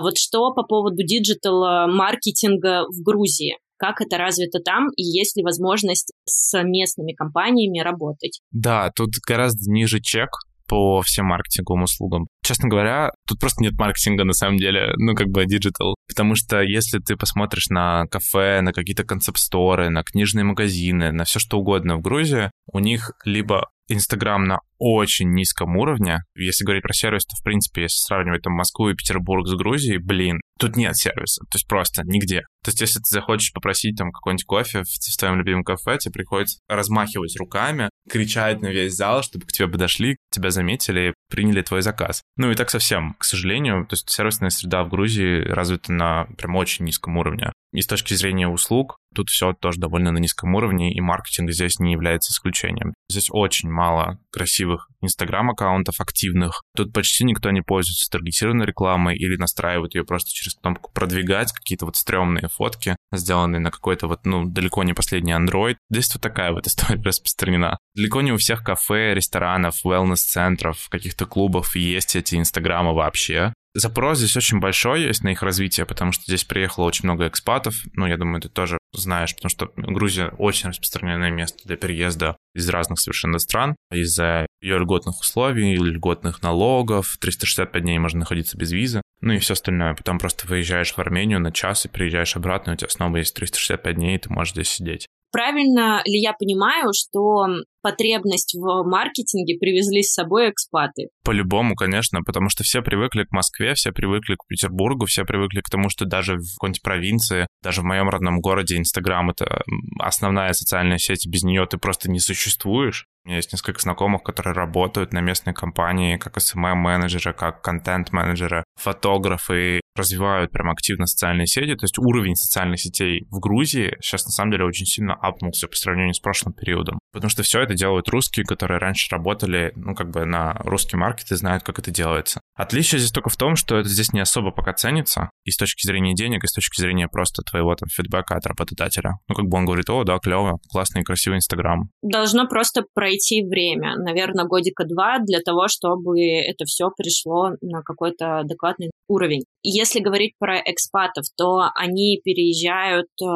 B: А вот что по поводу digital-маркетинга в Грузии? Как это развито там и есть ли возможность с местными компаниями работать?
A: Да, тут гораздо ниже чек по всем маркетинговым услугам. Честно говоря, тут просто нет маркетинга на самом деле, ну как бы digital. Потому что если ты посмотришь на кафе, на какие-то концепт-сторы, на книжные магазины, на все что угодно в Грузии, у них либо Инстаграм на очень низком уровне. Если говорить про сервис, то, в принципе, если сравнивать там Москву и Петербург с Грузией, блин, тут нет сервиса, то есть просто нигде. То есть если ты захочешь попросить там какой-нибудь кофе в, в твоем любимом кафе, тебе приходится размахивать руками, кричать на весь зал, чтобы к тебе подошли, тебя заметили приняли твой заказ. Ну и так совсем, к сожалению. То есть сервисная среда в Грузии развита на прям очень низком уровне. И с точки зрения услуг, тут все тоже довольно на низком уровне, и маркетинг здесь не является исключением. Здесь очень мало красивых инстаграм-аккаунтов активных. Тут почти никто не пользуется таргетированной рекламой или настраивает ее просто через кнопку «продвигать», какие-то вот стрёмные фотки, сделанные на какой-то вот, ну, далеко не последний Android. Здесь вот такая вот [laughs] история распространена. Далеко не у всех кафе, ресторанов, wellness фитнес-центров, каких-то клубов есть эти инстаграмы вообще. Запрос здесь очень большой есть на их развитие, потому что здесь приехало очень много экспатов. Ну, я думаю, ты тоже знаешь, потому что Грузия очень распространенное место для переезда из разных совершенно стран. Из-за ее льготных условий, льготных налогов, 365 дней можно находиться без визы, ну и все остальное. Потом просто выезжаешь в Армению на час и приезжаешь обратно, у тебя снова есть 365 дней, и ты можешь здесь сидеть.
B: Правильно ли я понимаю, что потребность в маркетинге привезли с собой экспаты?
A: По-любому, конечно, потому что все привыкли к Москве, все привыкли к Петербургу, все привыкли к тому, что даже в какой-нибудь провинции, даже в моем родном городе Инстаграм — это основная социальная сеть, без нее ты просто не существуешь. У меня есть несколько знакомых, которые работают на местной компании как SMM-менеджеры, как контент-менеджеры, фотографы, развивают прям активно социальные сети. То есть уровень социальных сетей в Грузии сейчас на самом деле очень сильно апнулся по сравнению с прошлым периодом. Потому что все это делают русские, которые раньше работали, ну, как бы на русский маркет и знают, как это делается. Отличие здесь только в том, что это здесь не особо пока ценится и с точки зрения денег, и с точки зрения просто твоего там фидбэка от работодателя. Ну, как бы он говорит, о, да, клево, классный, красивый Инстаграм.
B: Должно просто пройти время, наверное, годика два для того, чтобы это все пришло на какой-то адекватный уровень. Если говорить про экспатов, то они переезжают э,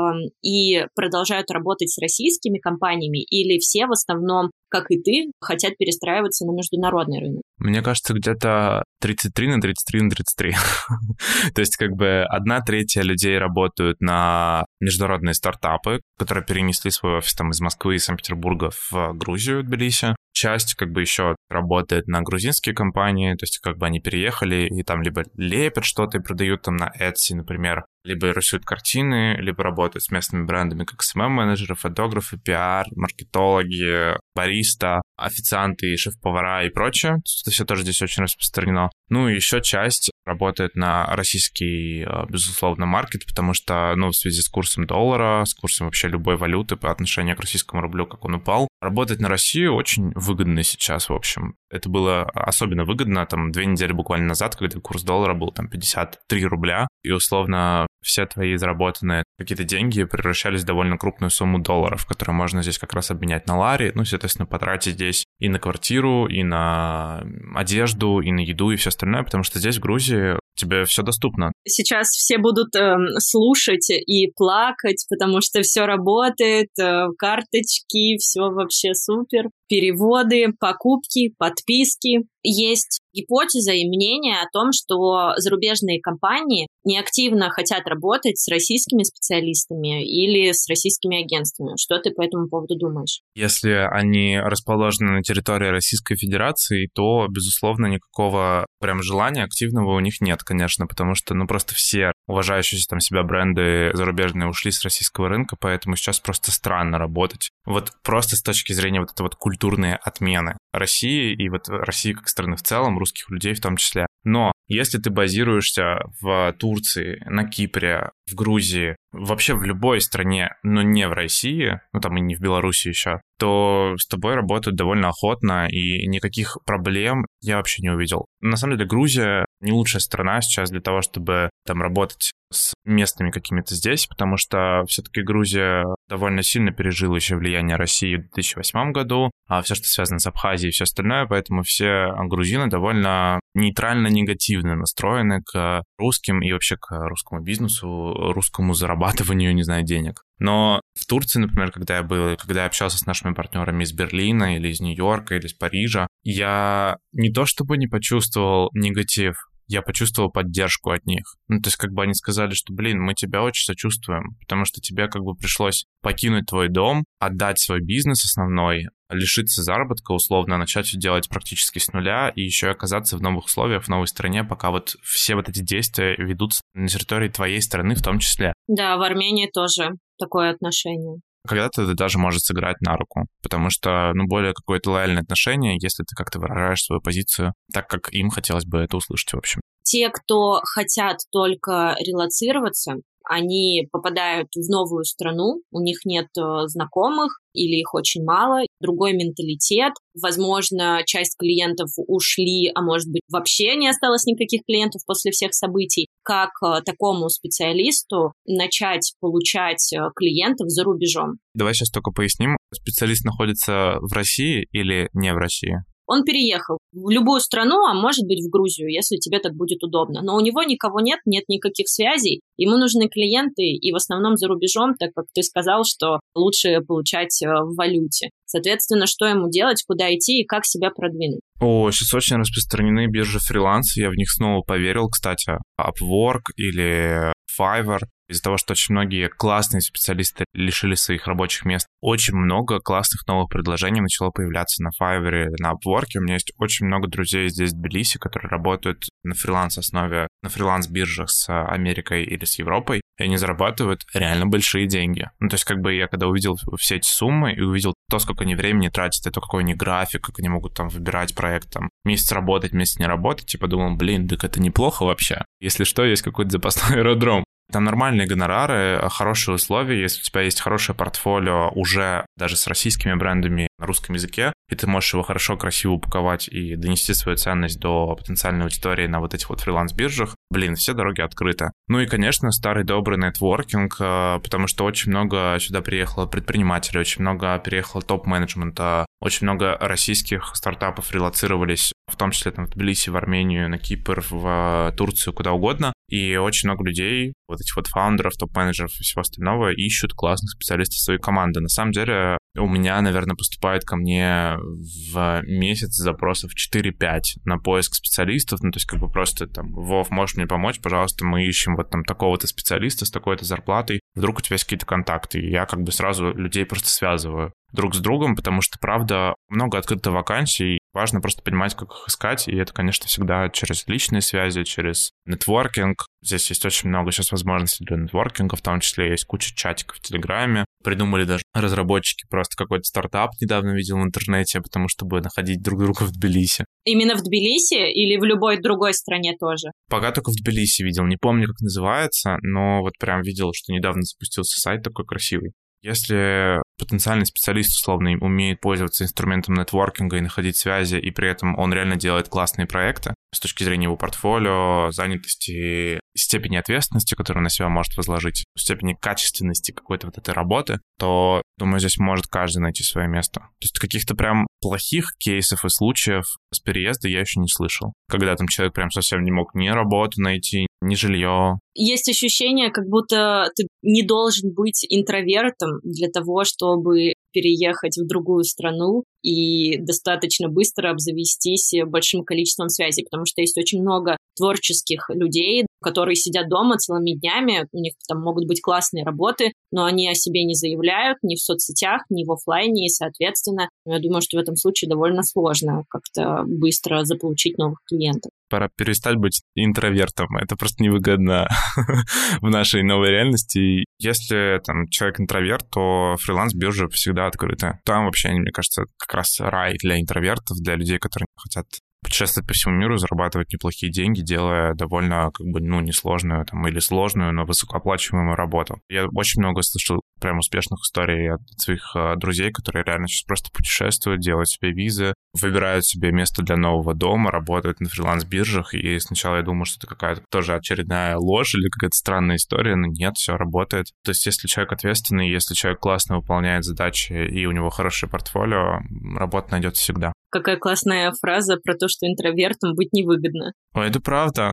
B: и продолжают работать с российскими компаниями или все в основном, как и ты, хотят перестраиваться на международный рынок?
A: Мне кажется, где-то 33 на 33 на 33. [laughs] То есть как бы одна третья людей работают на международные стартапы, которые перенесли свой офис там из Москвы и Санкт-Петербурга в Грузию, Тбилиси часть как бы еще работает на грузинские компании, то есть как бы они переехали и там либо лепят что-то и продают там на Etsy, например, либо рисуют картины, либо работают с местными брендами, как SMM-менеджеры, фотографы, пиар, маркетологи, бариста, официанты, шеф-повара и прочее. Это все тоже здесь очень распространено. Ну и еще часть работает на российский, э, безусловно, маркет, потому что, ну, в связи с курсом доллара, с курсом вообще любой валюты по отношению к российскому рублю, как он упал, работать на Россию очень выгодно сейчас, в общем. Это было особенно выгодно, там, две недели буквально назад, когда курс доллара был там 53 рубля, и условно все твои заработанные какие-то деньги превращались в довольно крупную сумму долларов, которую можно здесь как раз обменять на лари, ну, соответственно, потратить здесь и на квартиру, и на одежду, и на еду, и все остальное, потому что здесь, в Грузии, тебе все доступно.
B: Сейчас все будут э, слушать и плакать, потому что все работает, э, карточки, все вообще супер, переводы, покупки, подписки. Есть гипотеза и мнение о том, что зарубежные компании неактивно хотят работать с российскими специалистами или с российскими агентствами. Что ты по этому поводу думаешь?
A: Если они расположены на территории Российской Федерации, то, безусловно, никакого прям желания активного у них нет, конечно, потому что, ну, просто все уважающиеся там себя бренды зарубежные ушли с российского рынка, поэтому сейчас просто странно работать. Вот просто с точки зрения вот этой вот культурной отмены России и вот России как страны в целом, русских людей в том числе. Но если ты базируешься в Турции, на Кипре, в Грузии, вообще в любой стране, но не в России, ну там и не в Беларуси еще, то с тобой работают довольно охотно, и никаких проблем я вообще не увидел. На самом деле Грузия не лучшая страна сейчас для того, чтобы там работать с местными какими-то здесь, потому что все-таки Грузия довольно сильно пережила еще влияние России в 2008 году, а все, что связано с Абхазией и все остальное, поэтому все грузины довольно нейтрально-негативно настроены к русским и вообще к русскому бизнесу, русскому зарабатыванию, не знаю, денег. Но в Турции, например, когда я был, когда я общался с нашими партнерами из Берлина или из Нью-Йорка или из Парижа, я не то чтобы не почувствовал негатив, я почувствовал поддержку от них. Ну, то есть, как бы они сказали, что, блин, мы тебя очень сочувствуем, потому что тебе как бы пришлось покинуть твой дом, отдать свой бизнес основной, лишиться заработка, условно, начать все делать практически с нуля и еще и оказаться в новых условиях, в новой стране, пока вот все вот эти действия ведутся на территории твоей страны в том числе.
B: Да, в Армении тоже такое отношение
A: когда-то это даже может сыграть на руку, потому что, ну, более какое-то лояльное отношение, если ты как-то выражаешь свою позицию так, как им хотелось бы это услышать, в общем.
B: Те, кто хотят только релацироваться, они попадают в новую страну, у них нет э, знакомых или их очень мало, другой менталитет. Возможно, часть клиентов ушли, а может быть вообще не осталось никаких клиентов после всех событий. Как э, такому специалисту начать получать э, клиентов за рубежом?
A: Давай сейчас только поясним. Специалист находится в России или не в России?
B: Он переехал в любую страну, а может быть в Грузию, если тебе так будет удобно. Но у него никого нет, нет никаких связей, ему нужны клиенты, и в основном за рубежом, так как ты сказал, что лучше получать э, в валюте. Соответственно, что ему делать, куда идти и как себя продвинуть.
A: О, сейчас очень распространены биржи фриланса, я в них снова поверил, кстати. Upwork или Fiverr. Из-за того, что очень многие классные специалисты лишили своих рабочих мест, очень много классных новых предложений начало появляться на Fiverr на Upwork. У меня есть очень много друзей здесь, в Тбилиси, которые работают на фриланс-основе, на фриланс-биржах с Америкой или с Европой, и они зарабатывают реально большие деньги. Ну, то есть, как бы я когда увидел все эти суммы и увидел то, сколько они времени тратят, и то, какой они график, как они могут там выбирать проект, там, месяц работать, месяц не работать, типа думал, блин, так это неплохо вообще. Если что, есть какой-то запасной [laughs] аэродром. Там нормальные гонорары, хорошие условия, если у тебя есть хорошее портфолио уже даже с российскими брендами на русском языке, и ты можешь его хорошо, красиво упаковать и донести свою ценность до потенциальной аудитории на вот этих вот фриланс-биржах, блин, все дороги открыты. Ну и, конечно, старый добрый нетворкинг, э, потому что очень много сюда приехало предпринимателей, очень много переехало топ-менеджмента, очень много российских стартапов релацировались, в том числе там в Тбилиси, в Армению, на Кипр, в Турцию, куда угодно. И очень много людей, вот этих вот фаундеров, топ-менеджеров и всего остального, ищут классных специалистов своей команды. На самом деле, у меня, наверное, поступает ко мне в месяц запросов 4-5 на поиск специалистов. Ну, то есть, как бы просто там, Вов, можешь мне помочь, пожалуйста, мы ищем вот там такого-то специалиста с такой-то зарплатой. Вдруг у тебя есть какие-то контакты. И я как бы сразу людей просто связываю друг с другом, потому что, правда, много открытых вакансий, важно просто понимать, как их искать, и это, конечно, всегда через личные связи, через нетворкинг. Здесь есть очень много сейчас возможностей для нетворкинга, в том числе есть куча чатиков в Телеграме. Придумали даже разработчики просто какой-то стартап недавно видел в интернете, потому чтобы находить друг друга в Тбилиси.
B: Именно в Тбилиси или в любой другой стране тоже?
A: Пока только в Тбилиси видел, не помню, как называется, но вот прям видел, что недавно запустился сайт такой красивый. Если потенциальный специалист, условно, умеет пользоваться инструментом нетворкинга и находить связи, и при этом он реально делает классные проекты с точки зрения его портфолио, занятости, степени ответственности, которую он на себя может возложить, степени качественности какой-то вот этой работы, то, думаю, здесь может каждый найти свое место. То есть каких-то прям плохих кейсов и случаев с переезда я еще не слышал. Когда там человек прям совсем не мог ни работу найти, ни жилье.
B: Есть ощущение, как будто ты не должен быть интровертом для того, чтобы переехать в другую страну и достаточно быстро обзавестись большим количеством связей, потому что есть очень много творческих людей, которые сидят дома целыми днями, у них там могут быть классные работы, но они о себе не заявляют ни в соцсетях, ни в офлайне, и, соответственно, я думаю, что в этом случае довольно сложно как-то быстро заполучить новых клиентов.
A: Пора перестать быть интровертом. Это просто невыгодно [laughs] в нашей новой реальности. Если там человек интроверт, то фриланс-биржа всегда открыта. Там вообще, мне кажется, как раз рай для интровертов, для людей, которые хотят путешествовать по всему миру, зарабатывать неплохие деньги, делая довольно, как бы, ну, несложную там, или сложную, но высокооплачиваемую работу. Я очень много слышал прям успешных историй от своих э, друзей, которые реально сейчас просто путешествуют, делают себе визы, выбирают себе место для нового дома, работают на фриланс-биржах, и сначала я думал, что это какая-то тоже очередная ложь или какая-то странная история, но нет, все работает. То есть если человек ответственный, если человек классно выполняет задачи и у него хорошее портфолио, работа найдет всегда.
B: Какая классная фраза про то, что интровертом быть невыгодно.
A: Ой, это правда.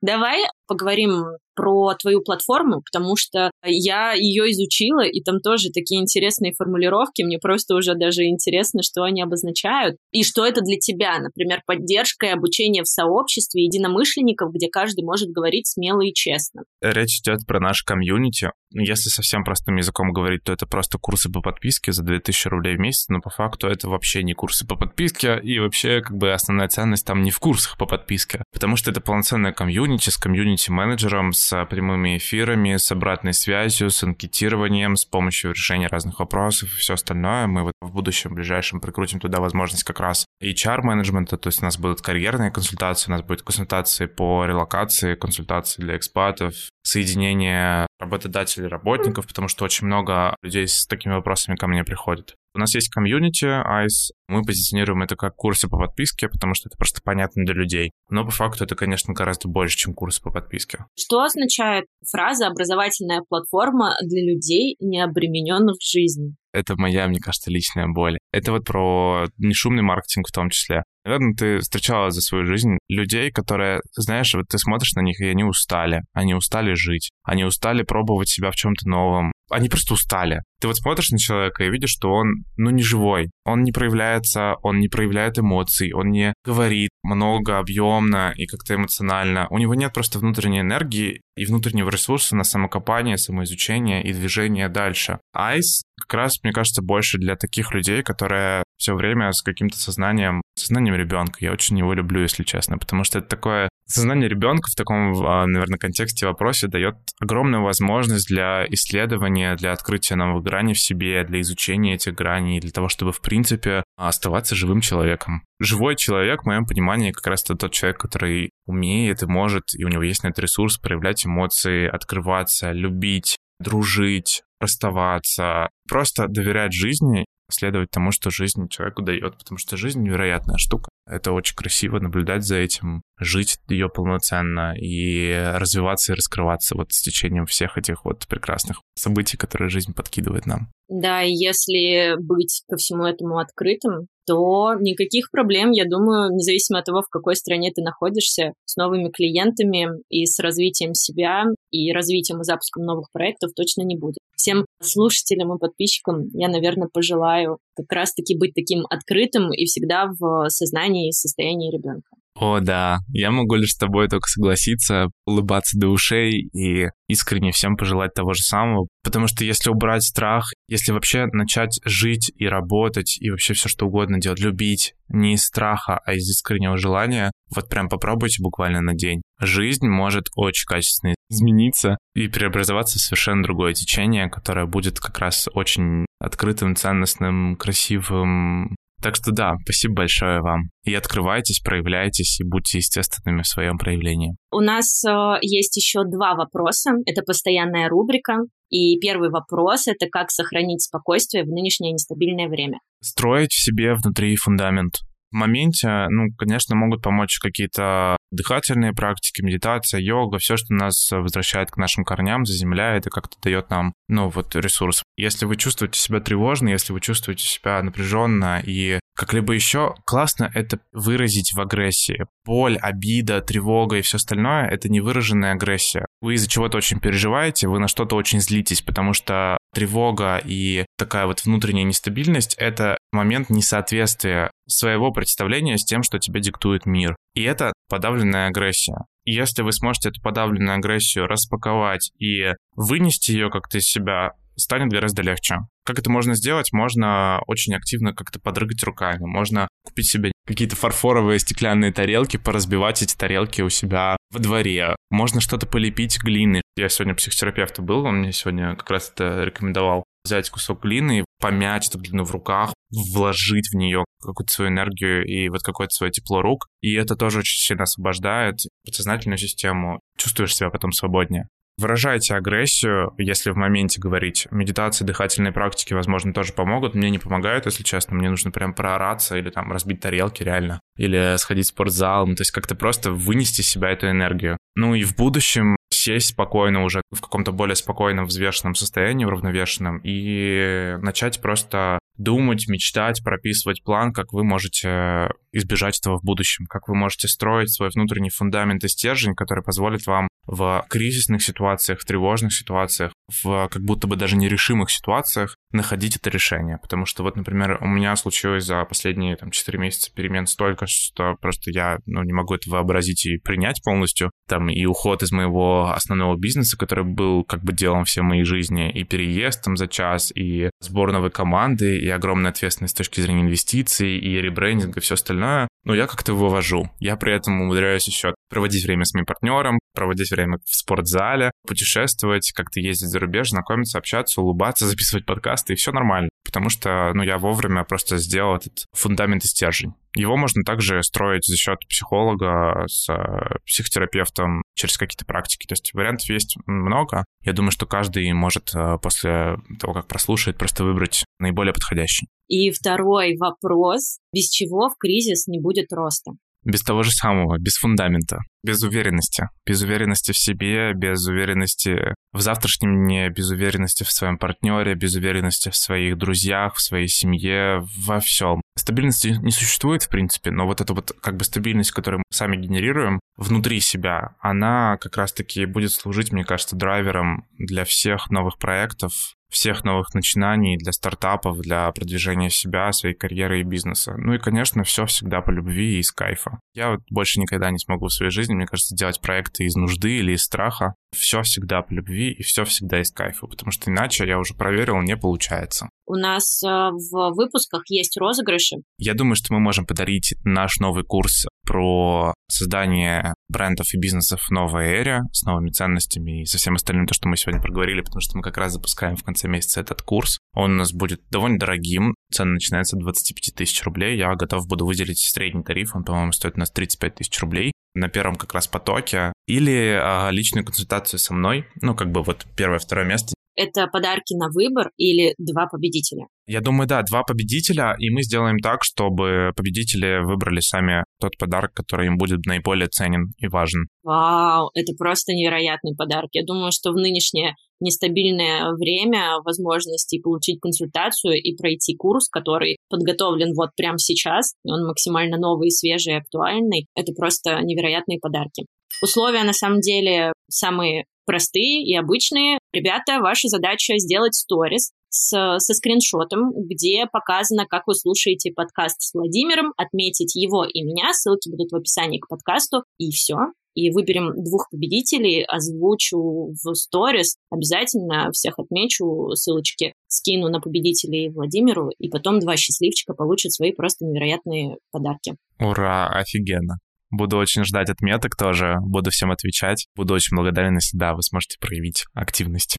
B: Давай поговорим про твою платформу, потому что я ее изучила, и там тоже такие интересные формулировки. Мне просто уже даже интересно, что они обозначают. И что это для тебя, например, поддержка и обучение в сообществе единомышленников, где каждый может говорить смело и честно.
A: Речь идет про наш комьюнити. Ну, если совсем простым языком говорить, то это просто курсы по подписке за 2000 рублей в месяц, но по факту это вообще не курсы по подписке, и вообще как бы основная ценность там не в курсах по подписке, потому что это полноценная комьюнити с комьюнити-менеджером, с прямыми эфирами, с обратной связью, с анкетированием, с помощью решения разных вопросов и все остальное. Мы вот в будущем, в ближайшем прикрутим туда возможность как раз HR-менеджмента, то есть у нас будут карьерные консультации, у нас будут консультации по релокации, консультации для экспатов, соединение работодателей и работников, потому что очень много людей с такими вопросами ко мне приходят. У нас есть комьюнити ICE, Мы позиционируем это как курсы по подписке, потому что это просто понятно для людей. Но по факту это, конечно, гораздо больше, чем курсы по подписке.
B: Что означает фраза «образовательная платформа для людей, не обремененных жизнью»?
A: это моя, мне кажется, личная боль. Это вот про нешумный маркетинг в том числе. Наверное, ты встречала за свою жизнь людей, которые, знаешь, вот ты смотришь на них, и они устали. Они устали жить. Они устали пробовать себя в чем-то новом. Они просто устали. Ты вот смотришь на человека и видишь, что он, ну, не живой. Он не проявляется, он не проявляет эмоций, он не говорит много, объемно и как-то эмоционально. У него нет просто внутренней энергии и внутреннего ресурса на самокопание, самоизучение и движение дальше. Айс как раз, мне кажется, больше для таких людей, которые все время с каким-то сознанием, сознанием ребенка. Я очень его люблю, если честно, потому что это такое сознание ребенка в таком, а, наверное, контексте вопросе дает огромную возможность для исследования, для открытия новых граней в себе, для изучения этих граней, для того, чтобы, в принципе, оставаться живым человеком. Живой человек, в моем понимании, как раз это тот человек, который умеет и может, и у него есть на это ресурс проявлять эмоции, открываться, любить, дружить, расставаться, просто доверять жизни, следовать тому, что жизнь человеку дает, потому что жизнь невероятная штука. Это очень красиво наблюдать за этим, жить ее полноценно и развиваться и раскрываться вот с течением всех этих вот прекрасных событий, которые жизнь подкидывает нам.
B: Да, и если быть ко всему этому открытым, то никаких проблем, я думаю, независимо от того, в какой стране ты находишься, с новыми клиентами и с развитием себя и развитием и запуском новых проектов точно не будет. Всем слушателям и подписчикам я, наверное, пожелаю как раз-таки быть таким открытым и всегда в сознании и состоянии ребенка.
A: О, да, я могу лишь с тобой только согласиться, улыбаться до ушей и искренне всем пожелать того же самого, потому что если убрать страх, если вообще начать жить и работать, и вообще все что угодно делать, любить, не из страха, а из искреннего желания, вот прям попробуйте буквально на день. Жизнь может очень качественно измениться и преобразоваться в совершенно другое течение, которое будет как раз очень открытым, ценностным, красивым, так что да, спасибо большое вам. И открывайтесь, проявляйтесь и будьте естественными в своем проявлении.
B: У нас э, есть еще два вопроса. Это постоянная рубрика. И первый вопрос — это как сохранить спокойствие в нынешнее нестабильное время.
A: Строить в себе внутри фундамент. В моменте, ну, конечно, могут помочь какие-то дыхательные практики, медитация, йога, все, что нас возвращает к нашим корням, заземляет и как-то дает нам, ну, вот ресурс. Если вы чувствуете себя тревожно, если вы чувствуете себя напряженно и как-либо еще, классно это выразить в агрессии. Боль, обида, тревога и все остальное — это невыраженная агрессия. Вы из-за чего-то очень переживаете, вы на что-то очень злитесь, потому что тревога и такая вот внутренняя нестабильность — это момент несоответствия своего представления с тем, что тебе диктует мир. И это подавленная агрессия. Если вы сможете эту подавленную агрессию распаковать и вынести ее как-то из себя, станет гораздо легче. Как это можно сделать? Можно очень активно как-то подрыгать руками. Можно купить себе какие-то фарфоровые стеклянные тарелки, поразбивать эти тарелки у себя во дворе. Можно что-то полепить глиной. Я сегодня психотерапевт был, он мне сегодня как раз это рекомендовал. Взять кусок глины, помять эту глину в руках, вложить в нее какую-то свою энергию и вот какое-то свое тепло рук. И это тоже очень сильно освобождает подсознательную систему. Чувствуешь себя потом свободнее. Выражайте агрессию, если в моменте говорить. Медитации, дыхательные практики, возможно, тоже помогут. Мне не помогают, если честно. Мне нужно прям проораться или там разбить тарелки реально. Или сходить в спортзал. Ну, то есть как-то просто вынести из себя эту энергию. Ну и в будущем сесть спокойно уже в каком-то более спокойном, взвешенном состоянии, уравновешенном, и начать просто думать, мечтать, прописывать план, как вы можете избежать этого в будущем, как вы можете строить свой внутренний фундамент и стержень, который позволит вам в кризисных ситуациях, в тревожных ситуациях, в как будто бы даже нерешимых ситуациях находить это решение. Потому что вот, например, у меня случилось за последние там 4 месяца перемен столько, что просто я ну, не могу это вообразить и принять полностью. Там и уход из моего основного бизнеса, который был как бы делом всей моей жизни, и переезд там за час, и сбор новой команды, и огромная ответственность с точки зрения инвестиций, и ребрендинг, и все остальное. Но я как-то вывожу. Я при этом умудряюсь еще проводить время с моим партнером, проводить время в спортзале, путешествовать, как-то ездить за рубеж, знакомиться, общаться, улыбаться, записывать подкасты, и все нормально потому что ну, я вовремя просто сделал этот фундамент и стержень. Его можно также строить за счет психолога с э, психотерапевтом через какие-то практики. То есть вариантов есть много. Я думаю, что каждый может э, после того, как прослушает, просто выбрать наиболее подходящий.
B: И второй вопрос. Без чего в кризис не будет роста?
A: без того же самого, без фундамента, без уверенности. Без уверенности в себе, без уверенности в завтрашнем дне, без уверенности в своем партнере, без уверенности в своих друзьях, в своей семье, во всем. Стабильности не существует, в принципе, но вот эта вот как бы стабильность, которую мы сами генерируем внутри себя, она как раз-таки будет служить, мне кажется, драйвером для всех новых проектов, всех новых начинаний для стартапов, для продвижения себя, своей карьеры и бизнеса. Ну и, конечно, все всегда по любви и из кайфа. Я вот больше никогда не смогу в своей жизни, мне кажется, делать проекты из нужды или из страха. Все всегда по любви и все всегда из кайфа, потому что иначе, я уже проверил, не получается.
B: У нас э, в выпусках есть розыгрыши.
A: Я думаю, что мы можем подарить наш новый курс про создание брендов и бизнесов в новой эре с новыми ценностями и со всем остальным, то, что мы сегодня проговорили, потому что мы как раз запускаем в конце месяца этот курс. Он у нас будет довольно дорогим, цена начинается от 25 тысяч рублей. Я готов буду выделить средний тариф, он, по-моему, стоит у нас 35 тысяч рублей на первом как раз потоке, или а, личную консультацию со мной, ну, как бы вот первое, второе место
B: это подарки на выбор или два победителя?
A: Я думаю, да, два победителя, и мы сделаем так, чтобы победители выбрали сами тот подарок, который им будет наиболее ценен и важен.
B: Вау, это просто невероятный подарок. Я думаю, что в нынешнее нестабильное время возможности получить консультацию и пройти курс, который подготовлен вот прямо сейчас, он максимально новый, свежий, актуальный, это просто невероятные подарки. Условия на самом деле самые простые и обычные. Ребята, ваша задача сделать сторис со скриншотом, где показано, как вы слушаете подкаст с Владимиром, отметить его и меня, ссылки будут в описании к подкасту, и все. И выберем двух победителей, озвучу в сторис, обязательно всех отмечу, ссылочки скину на победителей Владимиру, и потом два счастливчика получат свои просто невероятные подарки.
A: Ура, офигенно. Буду очень ждать отметок тоже, буду всем отвечать. Буду очень благодарен, если да, вы сможете проявить активность.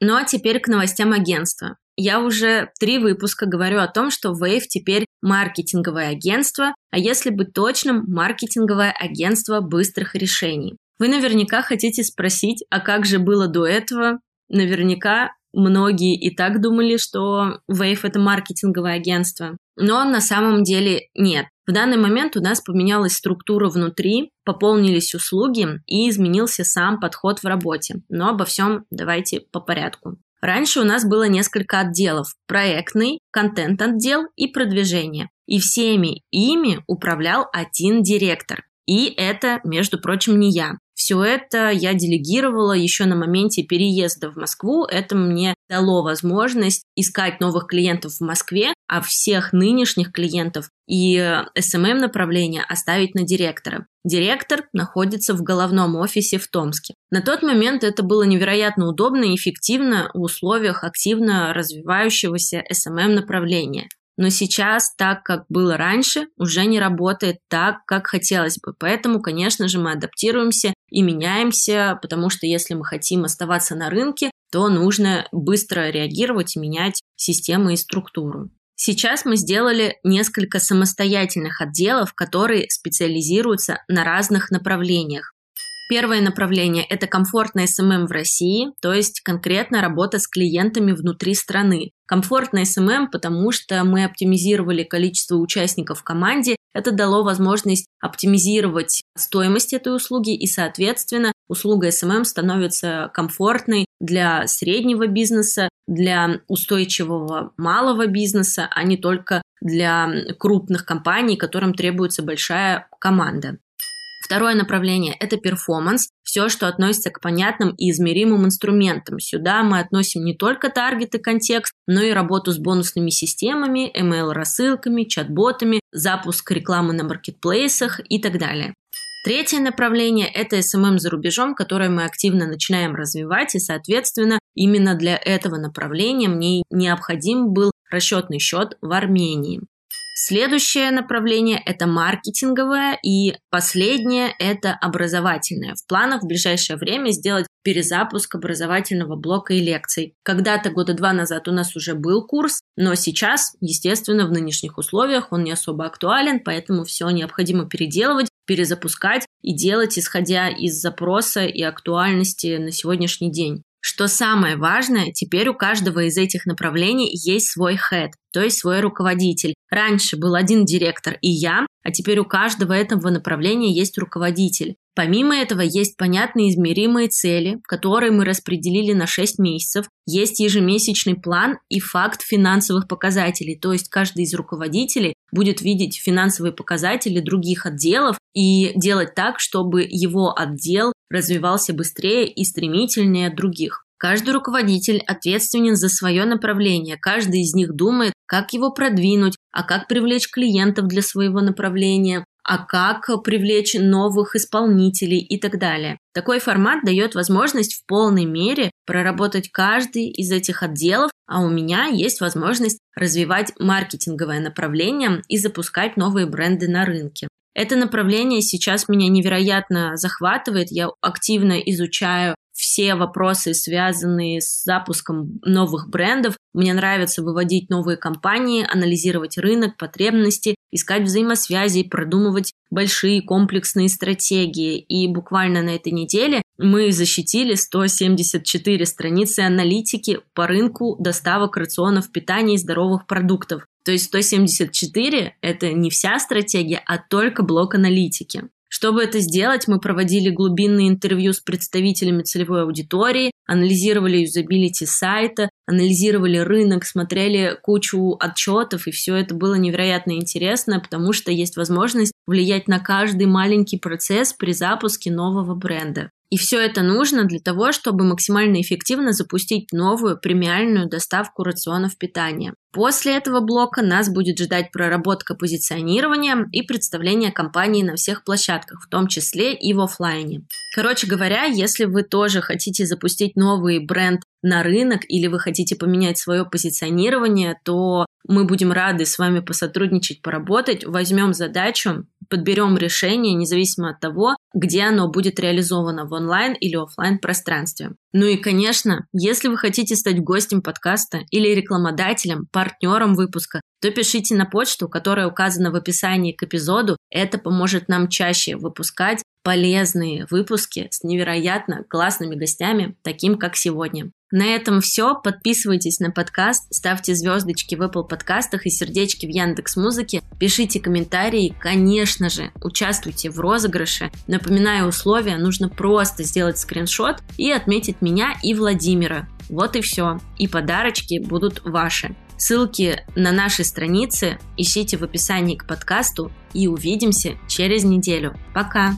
B: Ну а теперь к новостям агентства. Я уже три выпуска говорю о том, что Wave теперь маркетинговое агентство, а если быть точным, маркетинговое агентство быстрых решений. Вы наверняка хотите спросить, а как же было до этого? Наверняка многие и так думали, что Wave это маркетинговое агентство. Но на самом деле нет. В данный момент у нас поменялась структура внутри, пополнились услуги и изменился сам подход в работе. Но обо всем давайте по порядку. Раньше у нас было несколько отделов – проектный, контент-отдел и продвижение. И всеми ими управлял один директор. И это, между прочим, не я. Все это я делегировала еще на моменте переезда в Москву. Это мне дало возможность искать новых клиентов в Москве, а всех нынешних клиентов и SMM направление оставить на директора. Директор находится в головном офисе в Томске. На тот момент это было невероятно удобно и эффективно в условиях активно развивающегося SMM направления. Но сейчас, так как было раньше, уже не работает так, как хотелось бы. Поэтому, конечно же, мы адаптируемся и меняемся, потому что если мы хотим оставаться на рынке, то нужно быстро реагировать и менять системы и структуру. Сейчас мы сделали несколько самостоятельных отделов, которые специализируются на разных направлениях. Первое направление – это комфортный SMM в России, то есть конкретно работа с клиентами внутри страны. Комфортный SMM, потому что мы оптимизировали количество участников в команде, это дало возможность оптимизировать стоимость этой услуги и, соответственно, услуга SMM становится комфортной для среднего бизнеса, для устойчивого малого бизнеса, а не только для крупных компаний, которым требуется большая команда. Второе направление – это performance, все, что относится к понятным и измеримым инструментам. Сюда мы относим не только таргет и контекст, но и работу с бонусными системами, email-рассылками, чат-ботами, запуск рекламы на маркетплейсах и так далее. Третье направление – это SMM за рубежом, которое мы активно начинаем развивать, и, соответственно, именно для этого направления мне необходим был расчетный счет в Армении. Следующее направление – это маркетинговое, и последнее – это образовательное. В планах в ближайшее время сделать перезапуск образовательного блока и лекций. Когда-то года два назад у нас уже был курс, но сейчас, естественно, в нынешних условиях он не особо актуален, поэтому все необходимо переделывать, перезапускать и делать, исходя из запроса и актуальности на сегодняшний день. Что самое важное, теперь у каждого из этих направлений есть свой head, то есть свой руководитель. Раньше был один директор и я, а теперь у каждого этого направления есть руководитель. Помимо этого есть понятные измеримые цели, которые мы распределили на 6 месяцев, есть ежемесячный план и факт финансовых показателей, то есть каждый из руководителей будет видеть финансовые показатели других отделов и делать так, чтобы его отдел развивался быстрее и стремительнее других. Каждый руководитель ответственен за свое направление, каждый из них думает, как его продвинуть, а как привлечь клиентов для своего направления, а как привлечь новых исполнителей и так далее. Такой формат дает возможность в полной мере проработать каждый из этих отделов, а у меня есть возможность развивать маркетинговое направление и запускать новые бренды на рынке. Это направление сейчас меня невероятно захватывает. Я активно изучаю все вопросы, связанные с запуском новых брендов. Мне нравится выводить новые компании, анализировать рынок, потребности, искать взаимосвязи, продумывать большие комплексные стратегии. И буквально на этой неделе мы защитили 174 страницы аналитики по рынку доставок рационов питания и здоровых продуктов. То есть 174 – это не вся стратегия, а только блок аналитики. Чтобы это сделать, мы проводили глубинные интервью с представителями целевой аудитории, анализировали юзабилити сайта, анализировали рынок, смотрели кучу отчетов, и все это было невероятно интересно, потому что есть возможность влиять на каждый маленький процесс при запуске нового бренда. И все это нужно для того, чтобы максимально эффективно запустить новую премиальную доставку рационов питания. После этого блока нас будет ждать проработка позиционирования и представление компании на всех площадках, в том числе и в офлайне. Короче говоря, если вы тоже хотите запустить новый бренд на рынок или вы хотите поменять свое позиционирование, то мы будем рады с вами посотрудничать, поработать, возьмем задачу, подберем решение, независимо от того, где оно будет реализовано в онлайн или офлайн пространстве. Ну и, конечно, если вы хотите стать гостем подкаста или рекламодателем, партнером выпуска, то пишите на почту, которая указана в описании к эпизоду. Это поможет нам чаще выпускать полезные выпуски с невероятно классными гостями, таким как сегодня. На этом все. Подписывайтесь на подкаст, ставьте звездочки в Apple подкастах и сердечки в Яндекс Музыке, пишите комментарии, конечно же, участвуйте в розыгрыше. Напоминаю условия, нужно просто сделать скриншот и отметить меня и Владимира. Вот и все. И подарочки будут ваши. Ссылки на наши страницы ищите в описании к подкасту и увидимся через неделю. Пока!